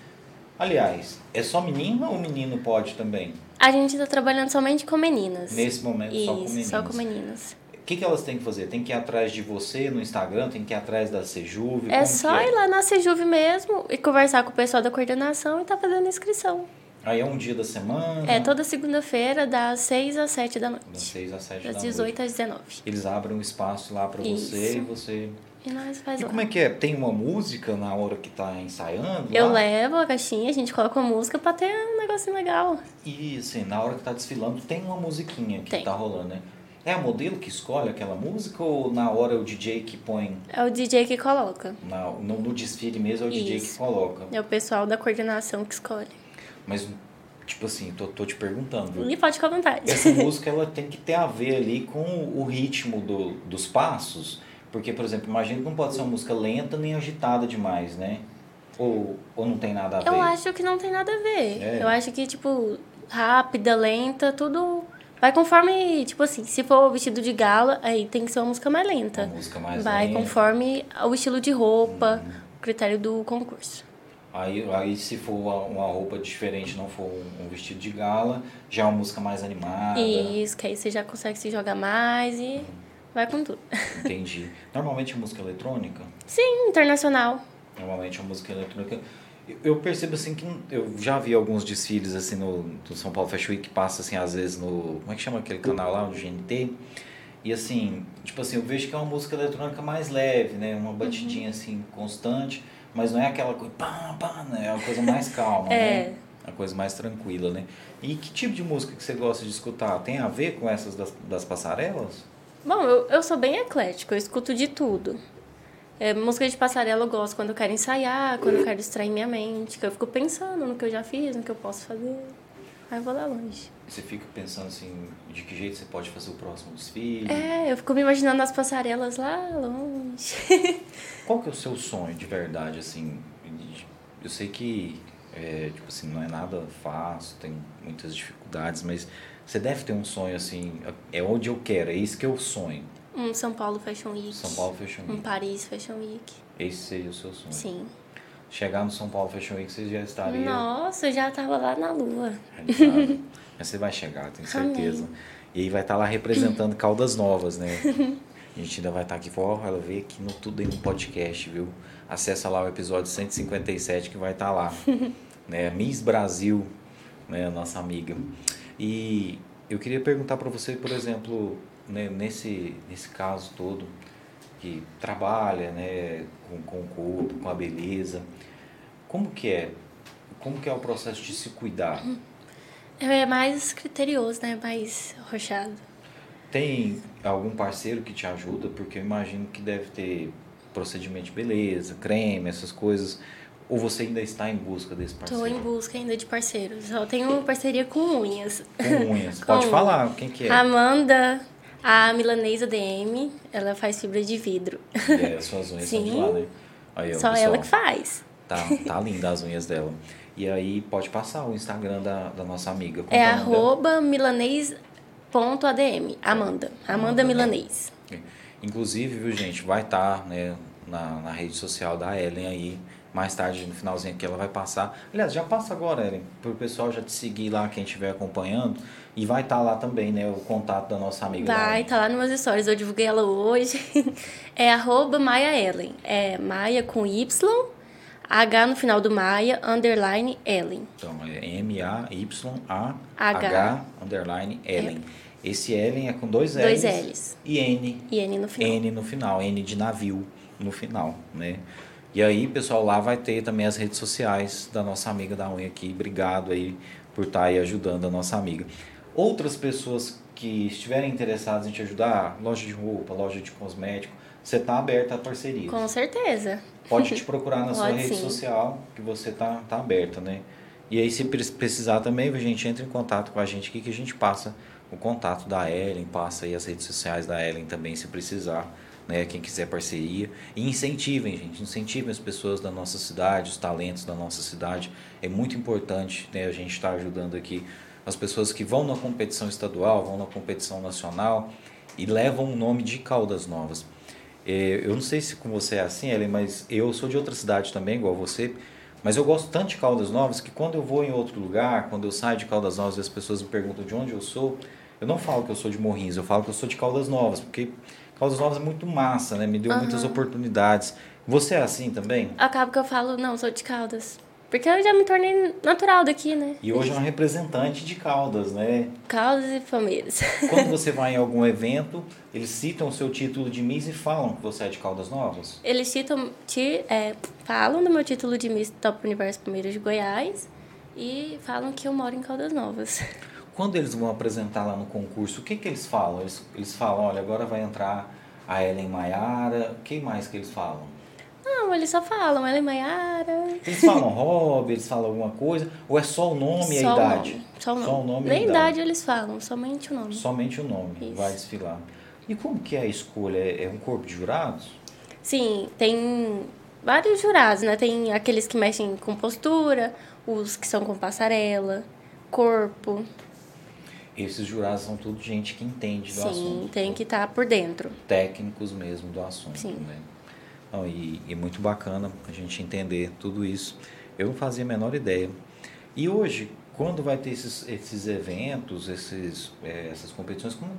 aliás, é só menina ou menino pode também? A gente está trabalhando somente com meninas. Nesse momento, Isso, só com meninas. só com meninas. O que, que elas têm que fazer? Tem que ir atrás de você no Instagram? Tem que ir atrás da Sejuve? É só é? ir lá na Sejuve mesmo e conversar com o pessoal da coordenação e tá fazendo inscrição. Aí é um dia da semana? É, toda segunda-feira, das 6 às 7 da noite. Das 6 às 7 das da 18 noite. às 19. Eles abrem um espaço lá para você e você... E nós faz E lá. como é que é? Tem uma música na hora que tá ensaiando? Eu lá? levo a caixinha, a gente coloca a música pra ter um negocinho legal. E assim, na hora que tá desfilando, tem uma musiquinha que tem. tá rolando, né? É a modelo que escolhe aquela música ou na hora é o DJ que põe? É o DJ que coloca. Na, no, no desfile mesmo é o DJ Isso. que coloca. É o pessoal da coordenação que escolhe. Mas Tipo assim, tô, tô te perguntando. Viu? E pode ficar à vontade. Essa música ela tem que ter a ver ali com o ritmo do, dos passos. Porque, por exemplo, imagina que não pode ser uma música lenta nem agitada demais, né? Ou, ou não tem nada a ver? Eu acho que não tem nada a ver. É. Eu acho que, tipo, rápida, lenta, tudo. Vai conforme, tipo assim, se for vestido de gala, aí tem que ser uma música mais lenta. Uma música mais Vai lenta. conforme o estilo de roupa, o critério do concurso. Aí, aí se for uma, roupa diferente, não for um, um vestido de gala, já é uma música mais animada. Isso, que aí você já consegue se jogar mais e vai com tudo. Entendi. Normalmente é música eletrônica? Sim, internacional. Normalmente é música eletrônica. Eu- percebo assim que eu já vi alguns desfiles assim no, do São Paulo Fashion Week que passa assim às vezes no como é que chama aquele canal lá, o GNT. E assim, tipo assim, eu vejo que é uma música eletrônica mais leve, né? Uma batidinha assim constante, mas não é aquela coisa pá, pá, né? É uma coisa mais calma, É. né? Uma coisa mais tranquila, né? E que tipo de música que você gosta de escutar? Tem a ver com essas das, das passarelas? Bom, eu, eu sou bem eclética, eu escuto de tudo. É, música de passarela eu gosto quando eu quero ensaiar, quando eu quero distrair minha mente, que eu fico pensando no que eu já fiz, no que eu posso fazer. Aí eu vou lá longe. Você fica pensando assim, de que jeito você pode fazer o próximo desfile? É, eu fico me imaginando as passarelas lá longe. Qual que é o seu sonho de verdade, assim? Eu sei que, é, tipo assim, não é nada fácil, tem muitas dificuldades, mas você deve ter um sonho, assim, é onde eu quero, é isso que eu sonho. um São Paulo Fashion Week. São Paulo Fashion Um Week. Paris Fashion Week. Esse seria o seu sonho. Sim. Chegar no São Paulo Fashion Week, você já estaria Nossa, eu já tava lá na lua. Mas você vai chegar, tenho Amém. certeza. E aí vai estar tá lá representando Caldas Novas, né? A gente ainda vai estar tá aqui, ó, ela vê aqui no Tudo em um Podcast, viu? Acessa lá o episódio 157 que vai estar tá lá. né? Miss Brasil, né? Nossa amiga. E eu queria perguntar para você, por exemplo, né, nesse, nesse caso todo, que trabalha né, com, com o corpo, com a beleza, como que é? Como que é o processo de se cuidar? É mais criterioso, né? Mais rochado. Tem algum parceiro que te ajuda? Porque eu imagino que deve ter procedimento de beleza, creme, essas coisas. Ou você ainda está em busca desse parceiro? Estou em busca ainda de parceiros. Eu tenho parceria com unhas. Com unhas. com Pode falar, quem que é? Amanda, a milanesa DM, ela faz fibra de vidro. É, suas unhas Sim. são de lá, né? Aí, Só pessoal, ela que faz. Tá, tá linda as unhas dela. E aí pode passar o Instagram da, da nossa amiga. é arroba milanês.adm. Amanda. Amanda Milanês. Inclusive, viu, gente, vai estar tá, né, na, na rede social da Ellen aí. Mais tarde, no finalzinho aqui, ela vai passar. Aliás, já passa agora, Ellen, para o pessoal já te seguir lá, quem estiver acompanhando. E vai estar tá lá também, né, o contato da nossa amiga. Vai, tá lá nos meus stories. Eu divulguei ela hoje. é arroba Maia Ellen. É Maia com Y H no final do Maia, underline Ellen. Então, é M-A-Y-A-H, underline Ellen. É. Esse Ellen é com dois L's. Dois L's. E N. E N no final. N no final, N de navio no final, né? E aí, pessoal, lá vai ter também as redes sociais da nossa amiga da unha aqui. Obrigado aí por estar tá aí ajudando a nossa amiga. Outras pessoas que estiverem interessadas em te ajudar, loja de roupa, loja de cosmético, você está aberta a parceria. Com certeza. Pode te procurar na sua rede sim. social, que você tá, tá aberta, né? E aí, se precisar também, a gente entra em contato com a gente aqui, que a gente passa o contato da Ellen, passa aí as redes sociais da Ellen também, se precisar, né? Quem quiser parceria. E incentivem, gente, incentivem as pessoas da nossa cidade, os talentos da nossa cidade. É muito importante, né? A gente estar tá ajudando aqui as pessoas que vão na competição estadual, vão na competição nacional e levam o nome de Caldas Novas. É, eu não sei se com você é assim, Ellen, mas eu sou de outra cidade também, igual você. Mas eu gosto tanto de Caldas Novas que quando eu vou em outro lugar, quando eu saio de Caldas Novas e as pessoas me perguntam de onde eu sou, eu não falo que eu sou de Morrinhos, eu falo que eu sou de Caldas Novas, porque Caldas Novas é muito massa, né? Me deu uhum. muitas oportunidades. Você é assim também? Acaba que eu falo, não, sou de Caldas. Porque eu já me tornei natural daqui, né? E hoje é uma representante de Caldas, né? Caldas e Palmeiras. Quando você vai em algum evento, eles citam o seu título de Miss e falam que você é de Caldas Novas? Eles citam, te, é, falam do meu título de Miss Top Universo Palmeiras de Goiás e falam que eu moro em Caldas Novas. Quando eles vão apresentar lá no concurso, o que, que eles falam? Eles, eles falam, olha, agora vai entrar a Ellen Maiara. O que mais que eles falam? Não, eles só falam, ela é Maiara. Eles falam hobby, eles falam alguma coisa? Ou é só o nome e a idade? Nome. Só o nome. Só o nome Nem a idade. idade eles falam, somente o nome. Somente o nome, Isso. vai desfilar. E como que é a escolha? É um corpo de jurados? Sim, tem vários jurados, né? Tem aqueles que mexem com postura, os que são com passarela, corpo. Esses jurados são tudo gente que entende do Sim, assunto. Sim, tem que estar tá por dentro. Técnicos mesmo do assunto, Sim. né? Não, e, e muito bacana a gente entender tudo isso. Eu não fazia a menor ideia. E hoje, quando vai ter esses, esses eventos, esses, é, essas competições, como,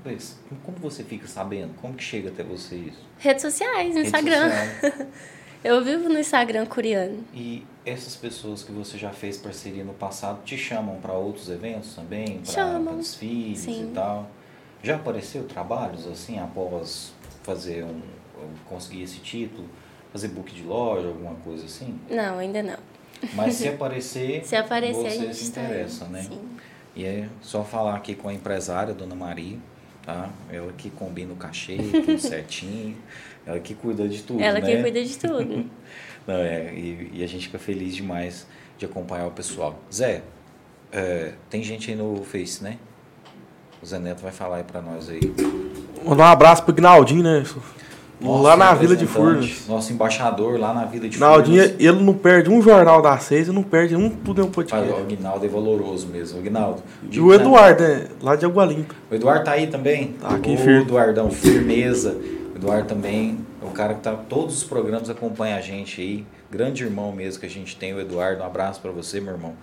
como você fica sabendo? Como que chega até você isso? Redes sociais, Redes Instagram. Sociais. Eu vivo no Instagram coreano. E essas pessoas que você já fez parceria no passado te chamam para outros eventos também? Para desfiles Sim. e tal? Já apareceu trabalhos assim após fazer um, conseguir esse título? Fazer book de loja, alguma coisa assim? Não, ainda não. Mas se aparecer, se aparecer você a gente se interessa, né? Sim. E é só falar aqui com a empresária, Dona Maria, tá? Ela que combina o cachê, tudo certinho. Ela que cuida de tudo, Ela né? que cuida de tudo. Não, é, e, e, a gente fica feliz demais de acompanhar o pessoal. Zé, é, tem gente aí no Face, né? O Zé Neto vai falar aí pra nós aí. Mandar um abraço pro Gnaldinho, né? Nosso lá na Vila de Furnas. Nosso embaixador lá na Vila de Naldinho, Furnas. ele não perde um jornal da seis, ele não perde um tudo um podcast. o Aguinaldo é valoroso mesmo, o Aguinaldo. E o Eduardo, né? Lá de Água Limpa. O Eduardo tá aí também? Tá aqui, o firme. Eduardão, firmeza. O Eduardo também, é o cara que tá todos os programas acompanha a gente aí. Grande irmão mesmo que a gente tem, o Eduardo. Um abraço para você, meu irmão.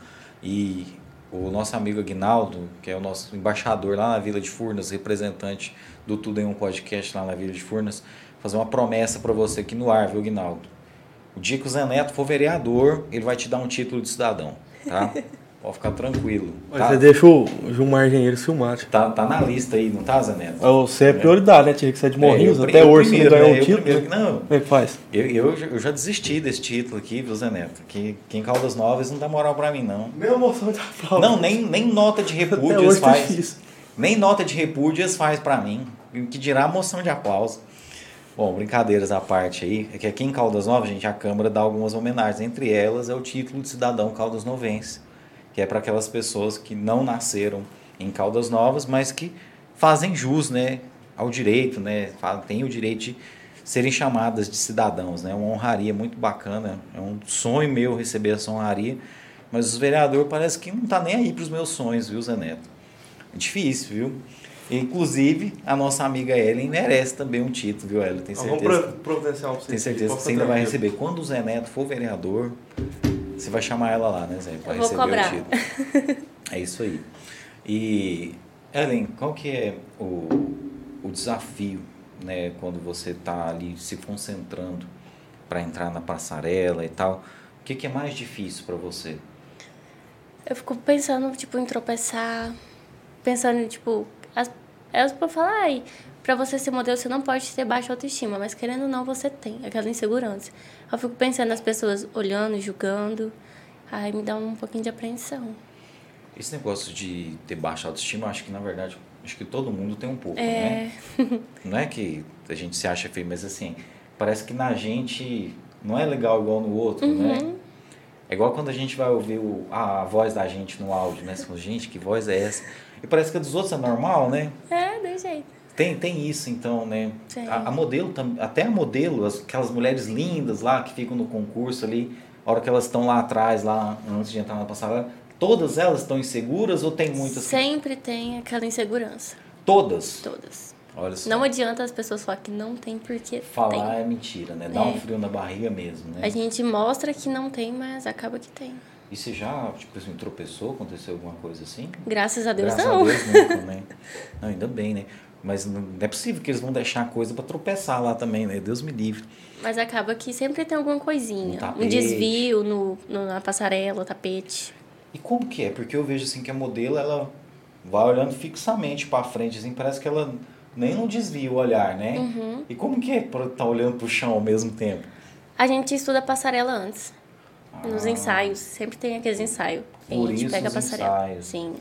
E o nosso amigo Aguinaldo, que é o nosso embaixador lá na Vila de Furnas, representante do Tudo em um Podcast lá na Vila de Furnas, fazer uma promessa para você aqui no ar, viu, Aguinaldo? O dia que o Zé Neto for vereador, ele vai te dar um título de cidadão, tá? Pode ficar tranquilo. Tá, você deixa o Gilmar Engenheiro filmar. tio. tá, tá na lista aí, não tá, Zé Neto? Você é prioridade, né? Tinha que ser de Morrinhos. É, eu- até hoje não ganhou né? um Eu título. primeiro não. Como é que faz? Eu, eu, já- eu já desisti desse título aqui, viu, Zé Neto? Que, que em Caldas Novas não dá moral pra mim, não. Nem emoção de aplauso. Não, nem, nem nota de Até repúdio hoje eles tá faz. difícil. Nem nota de repúdio eles faz pra mim. Que dirá moção de aplauso. Bom, brincadeiras à parte aí. É que aqui em Caldas Novas, gente, a Câmara dá algumas homenagens. Entre elas é o título de cidadão Caldas Novense. Que é para aquelas pessoas que não nasceram em Caldas Novas, mas que fazem jus, né? Ao direito, né? Têm o direito de serem chamadas de cidadãos, né? Uma honraria muito bacana. É um sonho meu receber essa honraria. Mas os vereadores parece que não tá nem aí para os meus sonhos, viu, Zé Neto? É difícil, viu? Inclusive, a nossa amiga Ellen merece também um título, viu, Ellen? Tem Vamos certeza, pro- providenciar pra você. tem certeza que você ainda vai receber. Quando o Zé Neto for vereador, você vai chamar ela lá, né, Zé? Pra receber cobrar. o título. É isso aí. E, Ellen, qual que é o, o desafio, né, quando você está ali se concentrando para entrar na passarela e tal? O que, que é mais difícil para você? Eu fico pensando, tipo, em tropeçar, pensando, tipo, as, elas podem falar, ai, pra você ser modelo você não pode ter baixa autoestima, mas querendo ou não você tem, aquela insegurança. Eu fico pensando nas pessoas olhando, julgando, aí me dá um pouquinho de apreensão. Esse negócio de ter baixa autoestima, acho que na verdade, acho que todo mundo tem um pouco, É. né? Não é que a gente se acha feio, mas assim, parece que na gente não é legal igual no outro, né? Uhum. É igual quando a gente vai ouvir o, a, a voz da gente no áudio, né? Fala, gente, que voz é essa? E parece que a dos outros é normal, né? É, de jeito. Tem, tem isso, então, né? A, a modelo, até a modelo, as- aquelas mulheres lindas lá que ficam no concurso ali, a hora que elas estão lá atrás, lá antes de entrar na passarela, todas elas estão inseguras ou tem muitas? que- Sempre tem aquela insegurança. Todas? Todas. Olha só. Não adianta as pessoas falar que não tem porque Falar tem. é mentira, né? Dá um É. frio na barriga mesmo, né? A gente mostra que não tem, mas acaba que tem. E você já, tipo assim, tropeçou? Aconteceu alguma coisa assim? Graças a Deus Graças não. a Deus nunca, né? Não, ainda bem, né? Mas não é possível que eles vão deixar coisa pra tropeçar lá também, né? Deus me livre. Mas acaba que sempre tem alguma coisinha. Um Um, desvio no, no- na passarela, tapete. E como que é? Porque eu vejo assim que a modelo, ela vai olhando fixamente pra frente, assim, parece que ela nem não desvia o olhar, né? Uhum. E como que é pra estar olhando pro chão ao mesmo tempo? A gente estuda a passarela antes. Nos ensaios. Sempre tem aqueles ensaios. Por a gente isso pega a passarela. ensaios. Sim.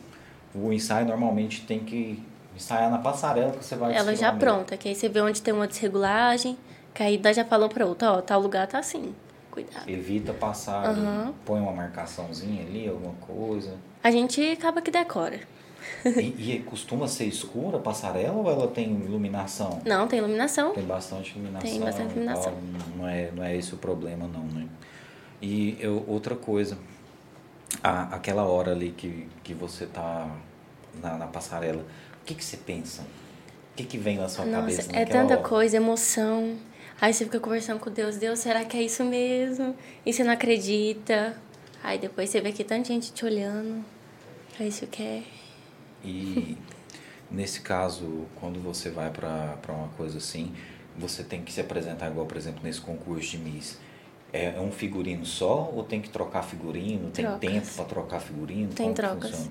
O ensaio normalmente tem que ensaiar na passarela que você vai Ela já pronta. Que aí você vê onde tem uma desregulagem. Que aí já falou pra outra, ó, tal lugar tá assim. Cuidado. Evita passar, Aham. põe uma marcaçãozinha ali, alguma coisa. A gente acaba que decora. E, e costuma ser escura a passarela ou ela tem iluminação? Não, tem iluminação. Tem bastante iluminação. Tem bastante iluminação. Não é, não é esse o problema, não, né? E eu, outra coisa, a, aquela hora ali que, que você tá na, na passarela, o que, que você pensa? O que, que vem na sua Nossa, cabeça é tanta hora? coisa, emoção. Aí você fica conversando com Deus, Deus, será que é isso mesmo? E você não acredita. Aí depois você vê que tanta gente te olhando. Aí você quer. E nesse caso, quando você vai para uma coisa assim, você tem que se apresentar igual, por exemplo, nesse concurso de Miss. É é um figurino só ou tem que trocar figurino? Tem Trocas. tempo para trocar figurino? Tem Como trocas.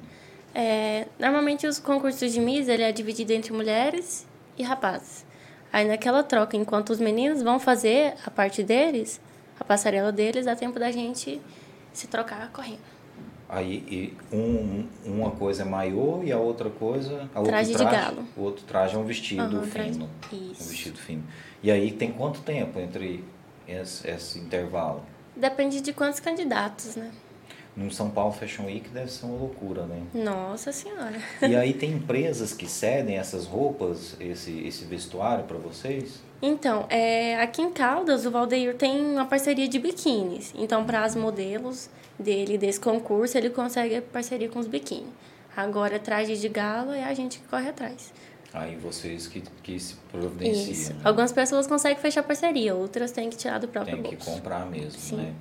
É, normalmente os concursos de Miss ele é dividido entre mulheres e rapazes. Aí naquela troca, enquanto os meninos vão fazer a parte deles, a passarela deles, dá tempo da gente se trocar correndo. Aí um, uma coisa é maiô e a outra coisa. A outro Traje de galo. O outro traje é um vestido Aham, traje- fino. isso. Um vestido fino. E aí tem quanto tempo entre esse, esse intervalo? Depende de quantos candidatos, né? No São Paulo Fashion Week deve ser uma loucura, né? Nossa Senhora. E aí tem empresas que cedem essas roupas, esse, esse vestuário para vocês? Então, é, aqui em Caldas, o Valdeir tem uma parceria de biquínis. Então, para as modelos dele, desse concurso, ele consegue parceria com os biquíni. Agora, traje de gala é a gente que corre atrás. Aí vocês que, que se providenciam. Isso. né? Algumas pessoas conseguem fechar parceria, outras têm que tirar do próprio Tem que bolso. comprar mesmo, Sim. né?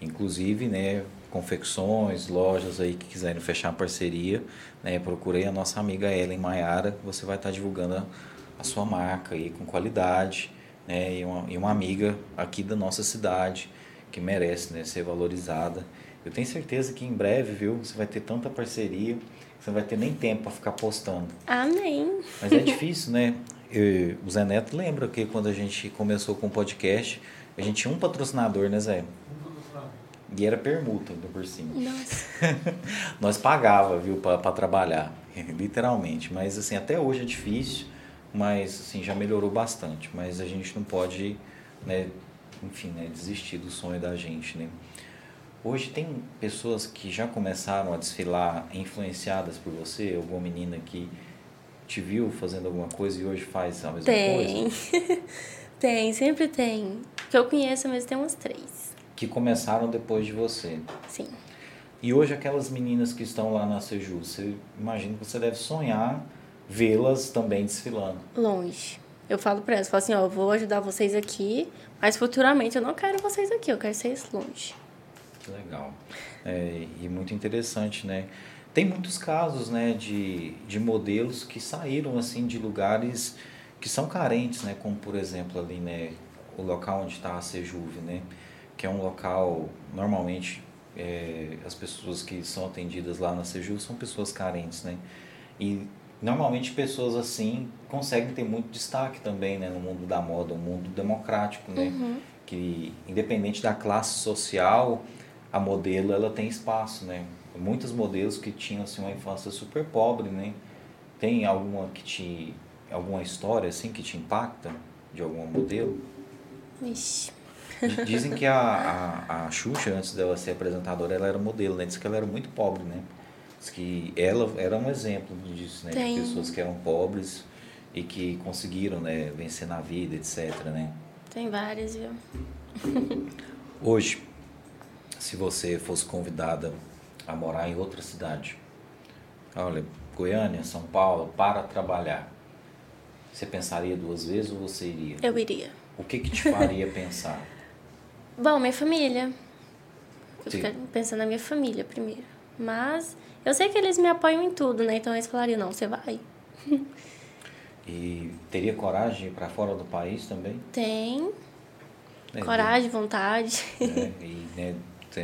Inclusive, né, confecções, lojas aí que quiserem fechar parceria, né, procurei a nossa amiga Ellen Maiara, você vai estar divulgando a, a sua marca aí com qualidade, né, e uma, e uma amiga aqui da nossa cidade que merece né, ser valorizada. Eu tenho certeza que em breve, viu, você vai ter tanta parceria, você não vai ter nem tempo para ficar postando. Amém. Mas é difícil, né? Eu, o Zé Neto lembra que quando a gente começou com o podcast, a gente tinha um patrocinador, né, Zé? E era permuta ainda por cima. Nossa. Nós pagava, viu, para trabalhar, literalmente. Mas assim, até hoje é difícil, mas assim, já melhorou bastante. Mas a gente não pode, né, enfim, né, desistir do sonho da gente, né? Hoje tem pessoas que já começaram a desfilar influenciadas por você, alguma menina que te viu fazendo alguma coisa e hoje faz a mesma tem. coisa? tem, sempre tem. Que eu conheço, mas tem umas três. Que começaram depois de você. Sim. E hoje aquelas meninas que estão lá na Seju, você imagina que você deve sonhar vê-las também desfilando. Longe. Eu falo pra elas, falo assim, ó, eu vou ajudar vocês aqui, mas futuramente eu não quero vocês aqui, eu quero vocês longe. Que legal. É, e muito interessante, né? Tem muitos casos, né, de, de modelos que saíram, assim, de lugares que são carentes, né? Como, por exemplo, ali, né, o local onde está a Sejuve, né? Que é um local, normalmente, é, as pessoas que são atendidas lá na Sejuve são pessoas carentes, né? E normalmente pessoas assim conseguem ter muito destaque também, né? No mundo da moda, um mundo democrático, né? Uhum. Que independente da classe social, a modelo ela tem espaço, né? Muitos modelos que tinham assim uma infância super pobre, né? Tem alguma que te alguma história assim que te impacta de algum modelo? Ixi. Dizem que a, a, a Xuxa, antes dela ser apresentadora, ela era modelo, né? Diz que ela era muito pobre, né? Diz que ela era um exemplo disso, né? Tem. De pessoas que eram pobres e que conseguiram, né? Vencer na vida, etc, né? Tem várias, viu? Hoje, se você fosse convidada a morar em outra cidade, olha, Goiânia, São Paulo, para trabalhar, você pensaria duas vezes ou você iria? Eu iria. O que que te faria pensar? Bom, minha família. Eu Sim. fico pensando na minha família primeiro. Mas eu sei que eles me apoiam em tudo, né? Então eles falariam, não, você vai. E teria coragem de ir para fora do país também? Tem Né? coragem, vontade. né? E né,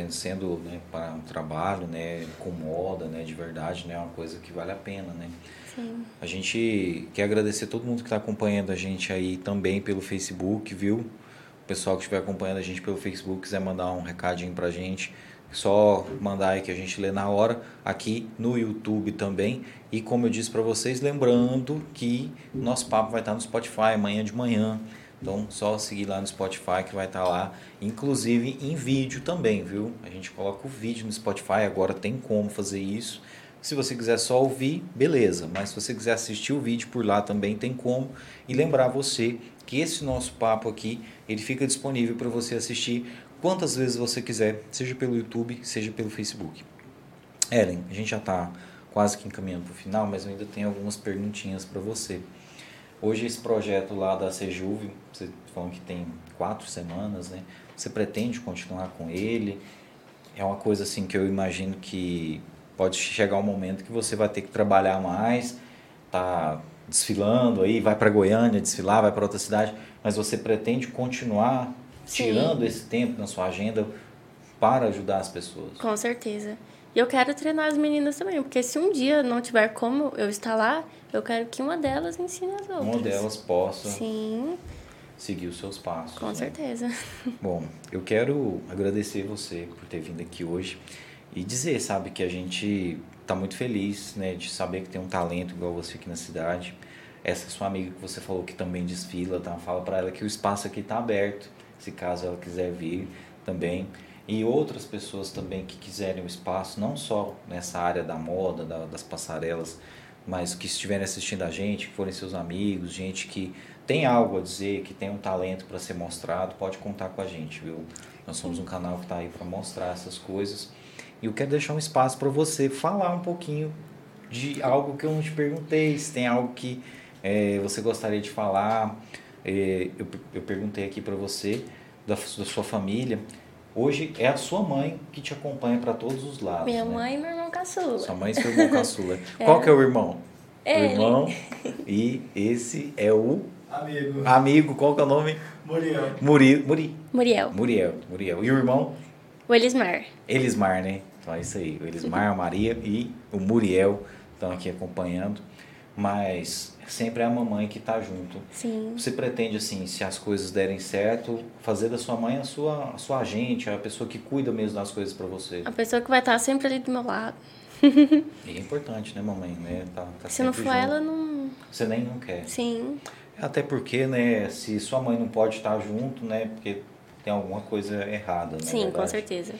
sendo né, para um trabalho né, com moda, né, de verdade, né, é uma coisa que vale a pena, né? Sim. A gente quer agradecer todo mundo que está acompanhando a gente aí também pelo Facebook, viu? O pessoal que estiver acompanhando a gente pelo Facebook, quiser mandar um recadinho pra gente, só mandar aí que a gente lê na hora, aqui no YouTube também. E como eu disse para vocês, lembrando que nosso papo vai estar no Spotify amanhã de manhã. Então, só seguir lá no Spotify que vai estar lá, inclusive em vídeo também, viu? A gente coloca o vídeo no Spotify, agora tem como fazer isso. Se você quiser só ouvir, beleza. Mas se você quiser assistir o vídeo por lá também tem como. E lembrar você que esse nosso papo aqui, ele fica disponível para você assistir quantas vezes você quiser, seja pelo YouTube, seja pelo Facebook. Ellen, a gente já está quase que encaminhando para o final, mas eu ainda tenho algumas perguntinhas para você. Hoje esse projeto lá da Sejuve, você falou que tem quatro semanas, né? Você pretende continuar com ele? É uma coisa assim que eu imagino que pode chegar um momento que você vai ter que trabalhar mais, tá desfilando aí, vai para Goiânia desfilar, vai para outra cidade, mas você pretende continuar Sim. tirando esse tempo na sua agenda para ajudar as pessoas? Com certeza. E eu quero treinar as meninas também, porque se um dia não tiver como eu estar lá, eu quero que uma delas ensine as outras. Uma delas possa Sim, seguir os seus passos. com né? certeza. Bom, eu quero agradecer você por ter vindo aqui hoje e dizer, sabe, que a gente está muito feliz, né, de saber que tem um talento igual você aqui na cidade. Essa sua amiga que você falou que também desfila, tá? Fala para ela que o espaço aqui está aberto, se caso ela quiser vir também. E outras pessoas também que quiserem o espaço, não só nessa área da moda, da- das passarelas, mas que estiverem assistindo a gente, que forem seus amigos, gente que tem algo a dizer, que tem um talento para ser mostrado, pode contar com a gente, viu? Nós somos um canal que está aí para mostrar essas coisas. E eu quero deixar um espaço para você falar um pouquinho de algo que eu não te perguntei, se tem algo que eh, você gostaria de falar. Eh, eu, eu perguntei aqui para você, da, da sua família, Hoje é a sua mãe que te acompanha para todos os lados. Minha né? mãe e meu irmão caçula. Sua mãe e seu irmão caçula. Qual que é o irmão? Ele. O irmão. E esse é o Amigo. amigo. Qual que é o nome? Muriel. Muri, Muri, Muriel. Muriel. Muriel. E o irmão? O Elismar. Elismar, né? Então é isso aí. O Elismar, a Maria e o Muriel estão aqui acompanhando. Mas sempre é a mamãe que está junto. Sim. Você pretende, assim, se as coisas derem certo, fazer da sua mãe a sua, a sua agente, a pessoa que cuida mesmo das coisas para você. A pessoa que vai estar sempre ali do meu lado. E é importante, né, mamãe? Né? Tá, tá Se não for junto. ela, não. Você nem não quer. Sim. Até porque, né, se sua mãe não pode estar junto, né, porque tem alguma coisa errada, né? Sim, com certeza.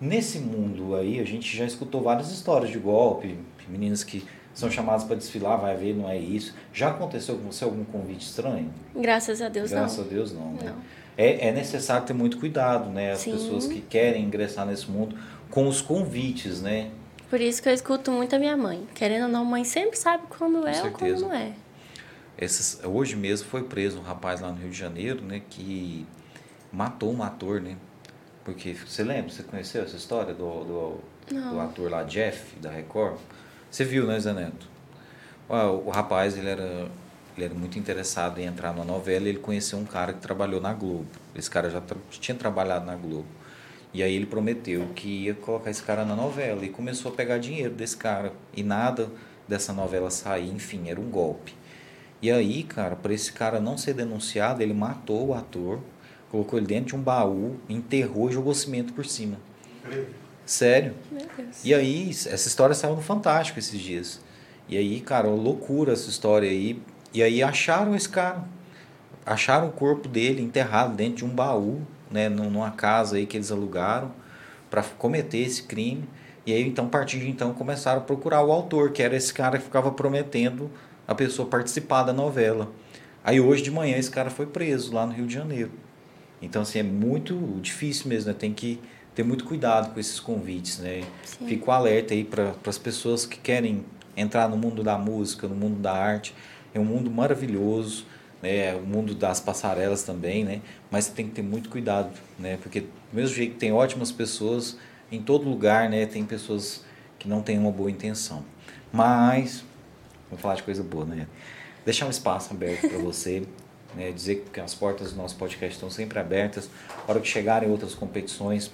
Nesse mundo aí, a gente já escutou várias histórias de golpe, meninas que são chamadas para desfilar, vai ver, não é isso. Já aconteceu com você algum convite estranho? Graças a Deus, Graças não. a Deus não, né? Não. É, é necessário ter muito cuidado, né? As Sim. pessoas que querem ingressar nesse mundo com os convites, né? Por isso que eu escuto muito a minha mãe. Querendo ou não, mãe sempre sabe quando é ou quando certeza. não é. Esses, hoje mesmo foi preso um rapaz lá no Rio de Janeiro, né? Que matou um ator, né? Porque, você lembra? Você conheceu essa história do, do, do ator lá, Jeff, da Record? Você viu, né, Zé Neto? Ó, O, rapaz, ele era, ele era muito interessado em entrar na novela ele conheceu um cara que trabalhou na Globo. Esse cara já tra- tinha trabalhado na Globo. E aí ele prometeu que ia colocar esse cara na novela e começou a pegar dinheiro desse cara. E nada dessa novela sair, enfim, era um golpe. E aí, cara, para esse cara não ser denunciado, ele matou o ator, colocou ele dentro de um baú, enterrou e jogou cimento por cima. Sério. Meu Deus. E aí, essa história saiu no Fantástico esses dias. E aí, cara, loucura essa história aí. E aí acharam esse cara. Acharam o corpo dele enterrado dentro de um baú, né, num- numa casa aí que eles alugaram para cometer esse crime. E aí, então, a partir de então, começaram a procurar o autor, que era esse cara que ficava prometendo a pessoa participar da novela. Aí, hoje de manhã, esse cara foi preso lá no Rio de Janeiro. Então, assim, é muito difícil mesmo, né? Tem que ter muito cuidado com esses convites, né? Sim. Fico alerta aí para as pessoas que querem entrar no mundo da música, no mundo da arte. É um mundo maravilhoso, né? É o mundo das passarelas também, né? Mas tem que ter muito cuidado, né? Porque do mesmo jeito que tem ótimas pessoas em todo lugar, né? Tem pessoas que não têm uma boa intenção. Mas vamos falar de coisa boa, né? Deixar um espaço aberto para você, né? Dizer que as portas do nosso podcast estão sempre abertas. A hora que chegarem outras competições,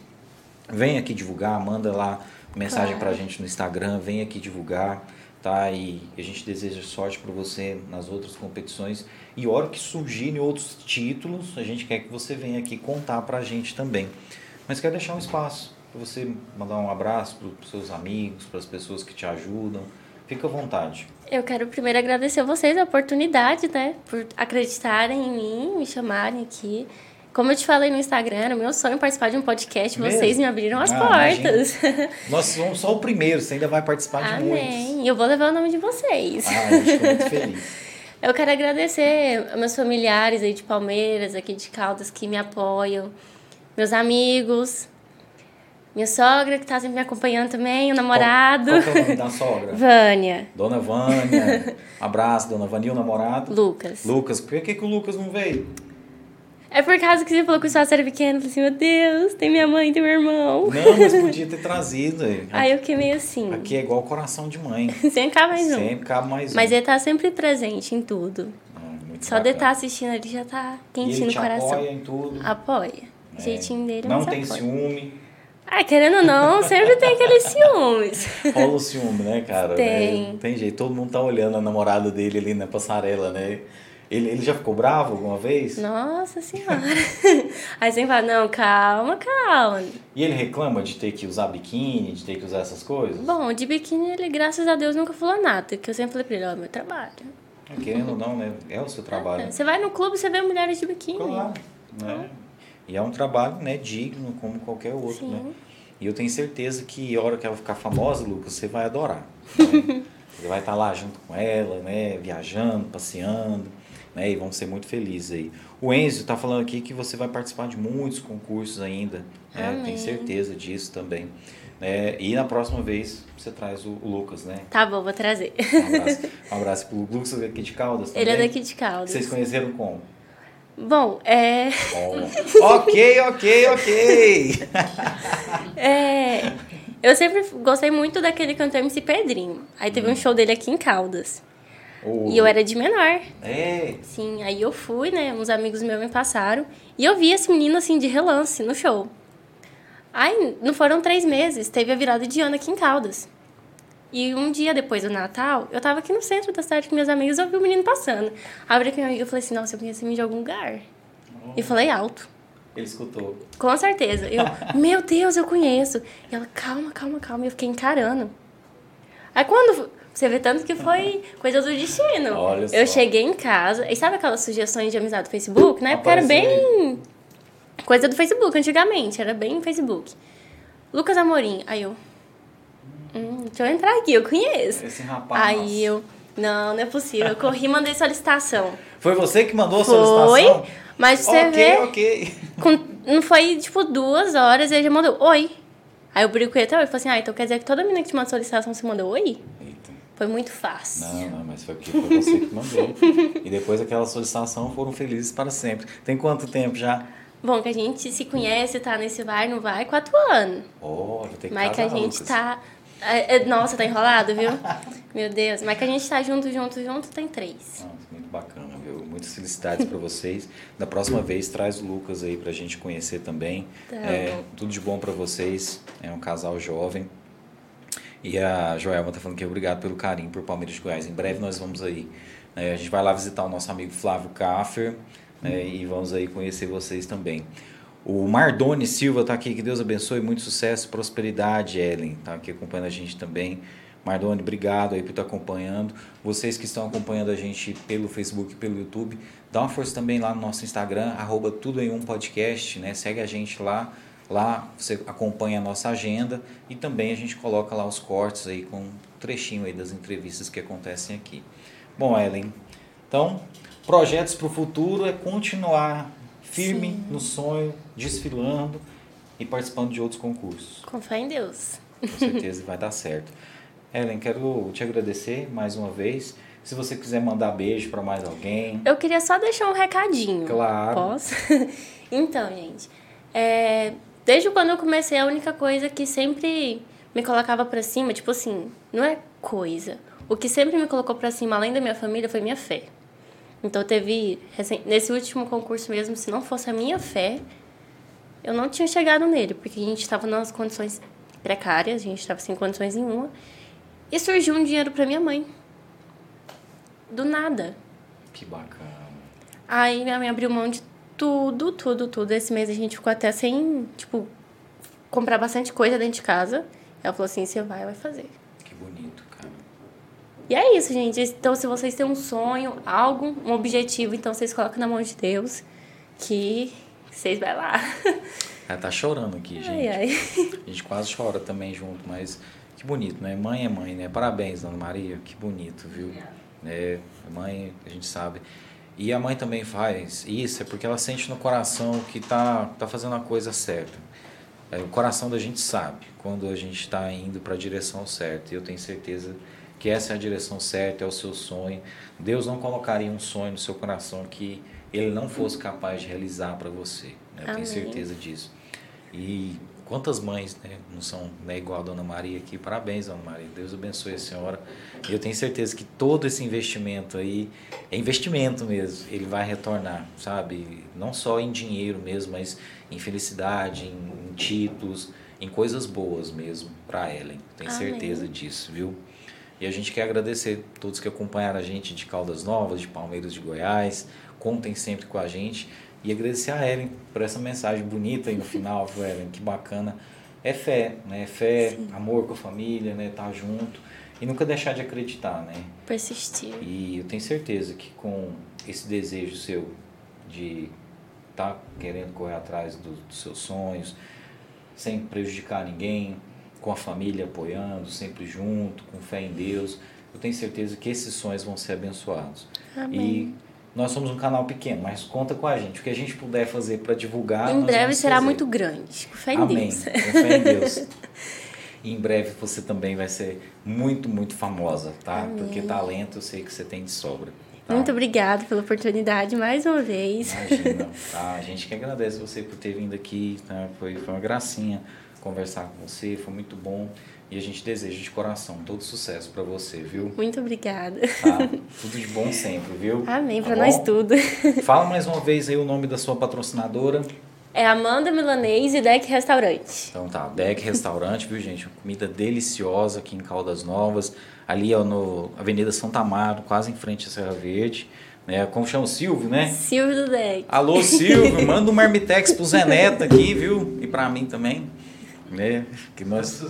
vem aqui divulgar, manda lá mensagem Claro. pra gente no Instagram, vem aqui divulgar, tá? E a gente deseja sorte para você nas outras competições. E a hora que surgirem outros títulos, a gente quer que você venha aqui contar pra gente também. Mas quero deixar um espaço para você mandar um abraço para os seus amigos, para as pessoas que te ajudam. Fica à vontade. Eu quero primeiro agradecer a vocês a oportunidade, né? Por acreditarem em mim, me chamarem aqui. Como eu te falei no Instagram, era meu sonho participar de um podcast. Mesmo? Vocês me abriram as Ah, portas. Nós somos só o primeiro, você ainda vai participar de muitos. Amém. E eu vou levar o nome de vocês. Ah, gente ficou muito feliz. Eu quero agradecer meus familiares aí de Palmeiras, aqui de Caldas, que me apoiam. Meus amigos. Minha sogra, que tá sempre me acompanhando também. O namorado. Qual, qual é o nome da sogra? Vânia. Dona Vânia. Abraço, Dona Vânia. E o namorado? Lucas. Lucas. Por que, que o Lucas não veio? É por causa que você falou que o espaço era pequeno. Eu falei assim, meu Deus, tem minha mãe, tem meu irmão. Não, mas podia ter trazido. aí. Aí eu fiquei meio assim. Aqui é igual coração de mãe. Sem cá mais um. Sempre cabe mais um. Mas ele tá sempre presente em tudo. Ah, muito Só de bacana. estar assistindo ele já tá quentinho no coração. apoia em tudo. Apoia. É. jeitinho dele, Não mas tem apoia. ciúme. Ah, querendo ou não, sempre tem aqueles ciúmes. Rola o ciúme, né, cara? Tem. É, não tem jeito. Todo mundo tá olhando a namorada dele ali na passarela, né? Ele, ele já ficou bravo alguma vez? Nossa senhora. Aí você fala, não, calma, calma. E ele reclama de ter que usar biquíni, de ter que usar essas coisas? Bom, de biquíni ele, graças a Deus, nunca falou nada. Que eu sempre falei pra ele, ó, meu trabalho. Querendo ou não, né? É o seu trabalho. Você vai no clube, você vê mulheres de biquíni. Claro, né? E é um trabalho, né, digno como qualquer outro, Sim. né? E eu tenho certeza que a hora que ela ficar famosa, Lucas, você vai adorar. né? Você vai estar lá junto com ela, né, viajando, passeando, né, e vão ser muito felizes aí. O Enzo está falando aqui que você vai participar de muitos concursos ainda, né? Tenho certeza disso também. Né? E na próxima vez você traz o, o Lucas, né? Tá bom, vou trazer. Um abraço, um abraço pro Lucas aqui de Caldas também. Ele é daqui de Caldas. Vocês conheceram como? Bom, é. Oh. ok, ok, ok. é. Eu sempre gostei muito daquele cantor MC Pedrinho. Aí teve hum. um show dele aqui em Caldas. Oh. E eu era de menor. É? Sim, aí eu fui, né? Uns amigos meus me passaram. E eu vi esse menino, assim, de relance no show. Aí, não foram três meses, teve a virada de ano aqui em Caldas. E um dia depois do Natal, eu tava aqui no centro da cidade com minhas amigas e eu vi o menino passando. Abri com minha amiga e falei assim, nossa, eu conheço ele de algum lugar. Oh. E falei alto. Ele escutou. Com certeza. Eu, meu Deus, eu conheço. E ela, calma, calma, calma. E eu fiquei encarando. Aí quando você vê tanto que foi coisa do destino. Olha eu só. cheguei em casa, e sabe aquelas sugestões de amizade do Facebook? Na época era bem. Coisa do Facebook, antigamente, era bem Facebook. Lucas Amorim. Aí eu. Hum, deixa eu entrar aqui, eu conheço. Esse rapaz. Aí nossa. eu. Não, não é possível. Eu corri e mandei solicitação. Foi você que mandou a foi, solicitação? Foi, mas você okay, vê. Ok, ok. Não foi, tipo, duas horas e ele já mandou oi. Aí eu ele até hoje. Falei assim, ah, então quer dizer que toda menina que te manda solicitação você mandou oi? Foi muito fácil. Não, não, mas foi porque foi você que mandou. e depois aquela solicitação foram felizes para sempre. Tem quanto tempo já? Bom, que a gente se conhece, tá nesse vai, não vai, quatro anos. Oh, ter que Mas que a gente Lucas. tá. é, é, Nossa, tá enrolado, viu? Meu Deus. Mas que a gente tá junto, junto, junto, tem três. Nossa, muito bacana, viu? Muitas felicidades para vocês. Da próxima vez, traz o Lucas aí pra gente conhecer também. Tá É, tudo de bom para vocês. É um casal jovem. E a Joelma tá falando que obrigado pelo carinho por Palmeiras de Goiás. Em breve nós vamos aí. né, a gente vai lá visitar o nosso amigo Flávio Kaffer né, e vamos aí conhecer vocês também. O Mardoni Silva tá aqui, que Deus abençoe, muito sucesso, prosperidade, Ellen, tá aqui acompanhando a gente também. Mardoni, obrigado aí por estar acompanhando. Vocês que estão acompanhando a gente pelo Facebook pelo YouTube, dá uma força também lá no nosso Instagram, arroba tudo em um podcast, né? Segue a gente lá. Lá você acompanha a nossa agenda e também a gente coloca lá os cortes aí com um trechinho aí das entrevistas que acontecem aqui. Bom, Ellen, então, projetos para o futuro é continuar firme Sim. no sonho, desfilando e participando de outros concursos. Com fé em Deus. Com certeza vai dar certo. Ellen, quero te agradecer mais uma vez. Se você quiser mandar beijo para mais alguém, Eu queria só deixar um recadinho. claro. Posso? então, gente, é, desde quando eu comecei, a única coisa que sempre me colocava pra cima, tipo assim, não é coisa. O que sempre me colocou pra cima, além da minha família, foi minha fé. Então, teve, nesse último concurso mesmo, se não fosse a minha fé, eu não tinha chegado nele, porque a gente estava nas condições precárias, a gente estava sem condições nenhuma. E surgiu um dinheiro pra minha mãe. Do nada. Que bacana. Aí minha mãe abriu mão de tudo, tudo, tudo. Esse mês a gente ficou até sem, tipo, comprar bastante coisa dentro de casa. Ela falou assim: você vai, vai fazer. Que bonito, cara. E é isso, gente. Então, se vocês têm um sonho, algo, um objetivo, então vocês colocam na mão de Deus que vocês vai lá. Ela tá chorando aqui, gente. Ai, ai. A gente quase chora também junto, mas que bonito, né? Mãe é mãe, né? Parabéns, Dona Maria. Que bonito, viu? É, mãe, a gente sabe. E a mãe também faz isso, é porque ela sente no coração que tá, tá fazendo a coisa certa. É, o coração da gente sabe quando a gente está indo para a direção certa. E eu tenho certeza que essa é a direção certa, é o seu sonho. Deus não colocaria um sonho no seu coração que ele não fosse capaz de realizar para você. né? Eu tenho Amém. certeza disso. E quantas mães né, não são né, igual a Dona Maria aqui? Parabéns, Dona Maria. Deus abençoe a senhora. Eu tenho certeza que todo esse investimento aí, é investimento mesmo, ele vai retornar, sabe? Não só em dinheiro mesmo, mas em felicidade, em, em títulos, em coisas boas mesmo para Ellen. Tenho Amém. certeza disso, viu? E a gente quer agradecer a todos que acompanharam a gente de Caldas Novas, de Palmeiras de Goiás. Contem sempre com a gente. E agradecer a Ellen por essa mensagem bonita aí no final, viu, Ellen? Que bacana. É fé, né? É fé, amor com a família, né? Tá junto. E nunca deixar de acreditar, né? Persistir. E eu tenho certeza que com esse desejo seu de estar querendo correr atrás do- dos seus sonhos, sem prejudicar ninguém, com a família apoiando, sempre junto, com fé em Deus, eu tenho certeza que esses sonhos vão ser abençoados. Amém. E nós somos um canal pequeno, mas conta com a gente. O que a gente puder fazer para divulgar. em breve será fazer. muito grande. Com fé em Amém. Deus. Com fé em Deus. E em breve você também vai ser muito, muito famosa, tá? Amém. Porque talento eu sei que você tem de sobra, Tá? Muito obrigada pela oportunidade mais uma vez. Imagina. Tá? A gente que agradece você por ter vindo aqui. Tá? Foi, foi uma gracinha conversar com você, foi muito bom. E a gente deseja de coração todo sucesso para você, viu? Muito obrigada. Tá? Tudo de bom sempre, viu? Amém, tá para nós tudo. Fala mais uma vez aí o nome da sua patrocinadora. É Amanda Milanês e Deck Restaurante. Então tá, Deck Restaurante, viu gente? Uma comida deliciosa aqui em Caldas Novas. Ali ó, no Avenida Santa Amaro, quase em frente à Serra Verde. Né? Como chama o Silvio, né? Silvio do Deck. Alô, Silvio, manda um marmitex pro Zé Neto aqui, viu? E pra mim também. Né? Que nós...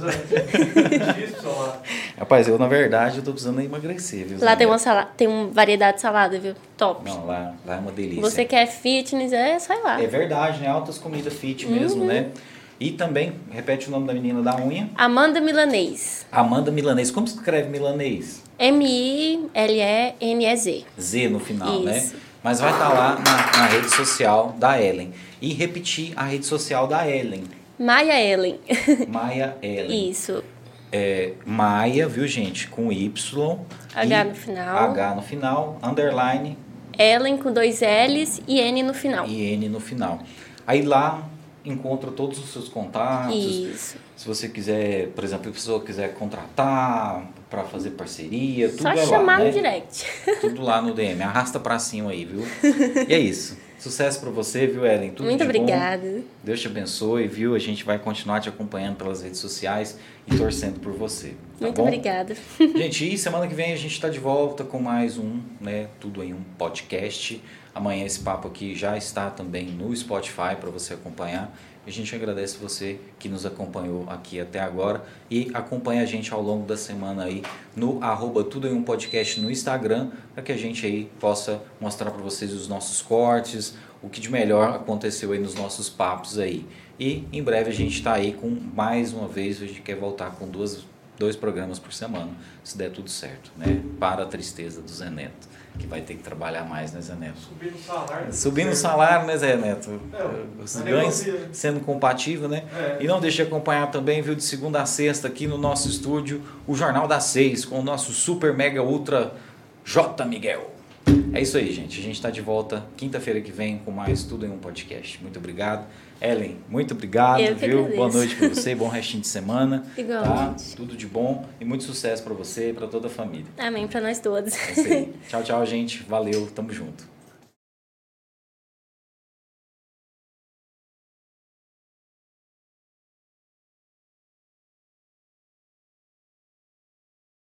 Falar. Rapaz, eu na verdade eu tô precisando emagrecer, viu? Lá tem uma salada, tem uma variedade de salada, viu? Top. Não, lá, lá é uma delícia. Você quer fitness, é só ir lá. É verdade, né? Altas comidas fit mesmo, né? E também, repete o nome da menina da unha. Amanda Milanês. Amanda Milanês. Como se escreve milanês? M-I-L-E-N-E-Z. Z no final, né? Isso. Mas vai estar lá na, na rede social da Ellen. E repetir a rede social da Ellen. Maia Ellen. Maia Ellen. Isso. É, Maia, viu, gente? Com Y. H no final. H no final, underline Ellen com dois L's e N no final. e N no final. Aí lá encontra todos os seus contatos. Isso. Se você quiser, por exemplo, a pessoa quiser contratar para fazer parceria, tudo Só é chamar lá, no né? direct. Tudo lá no DM. Arrasta pra cima aí, viu? E é isso. Sucesso pra você, viu, Ellen? Tudo Muito de bom. obrigada. Deus te abençoe, viu? A gente vai continuar te acompanhando pelas redes sociais e torcendo por você. Tá Muito bom? obrigada. Gente, e semana que vem a gente está de volta com mais um, né? Tudo em um podcast. Amanhã esse papo aqui já está também no Spotify para você acompanhar. A gente agradece você que nos acompanhou aqui até agora e acompanha a gente ao longo da semana aí no arroba Tudo em um Podcast no Instagram para que a gente aí possa mostrar para vocês os nossos cortes, o que de melhor aconteceu aí nos nossos papos aí. E em breve a gente está aí com mais uma vez, a gente quer voltar com duas dois programas por semana, se der tudo certo, né? Para a tristeza do Zé Neto, que vai ter que trabalhar mais, né, Zé Neto? Subindo o salário. Subindo o salário, né, Zé Neto? É, Os mas ganhos sendo compatível, né? É. E não deixe de acompanhar também, viu, de segunda a sexta aqui no nosso estúdio, o Jornal das Seis, com o nosso super mega ultra J. Miguel. É isso aí, gente. A gente está de volta quinta-feira que vem com mais Tudo em um Podcast. Muito obrigado. Ellen, muito obrigado, Eu viu? Boa noite para você, bom restinho de semana. Igualmente. Tá? Tudo de bom e muito sucesso para você e para toda a família. Amém para nós todos. É tchau, tchau, gente. Valeu, tamo junto.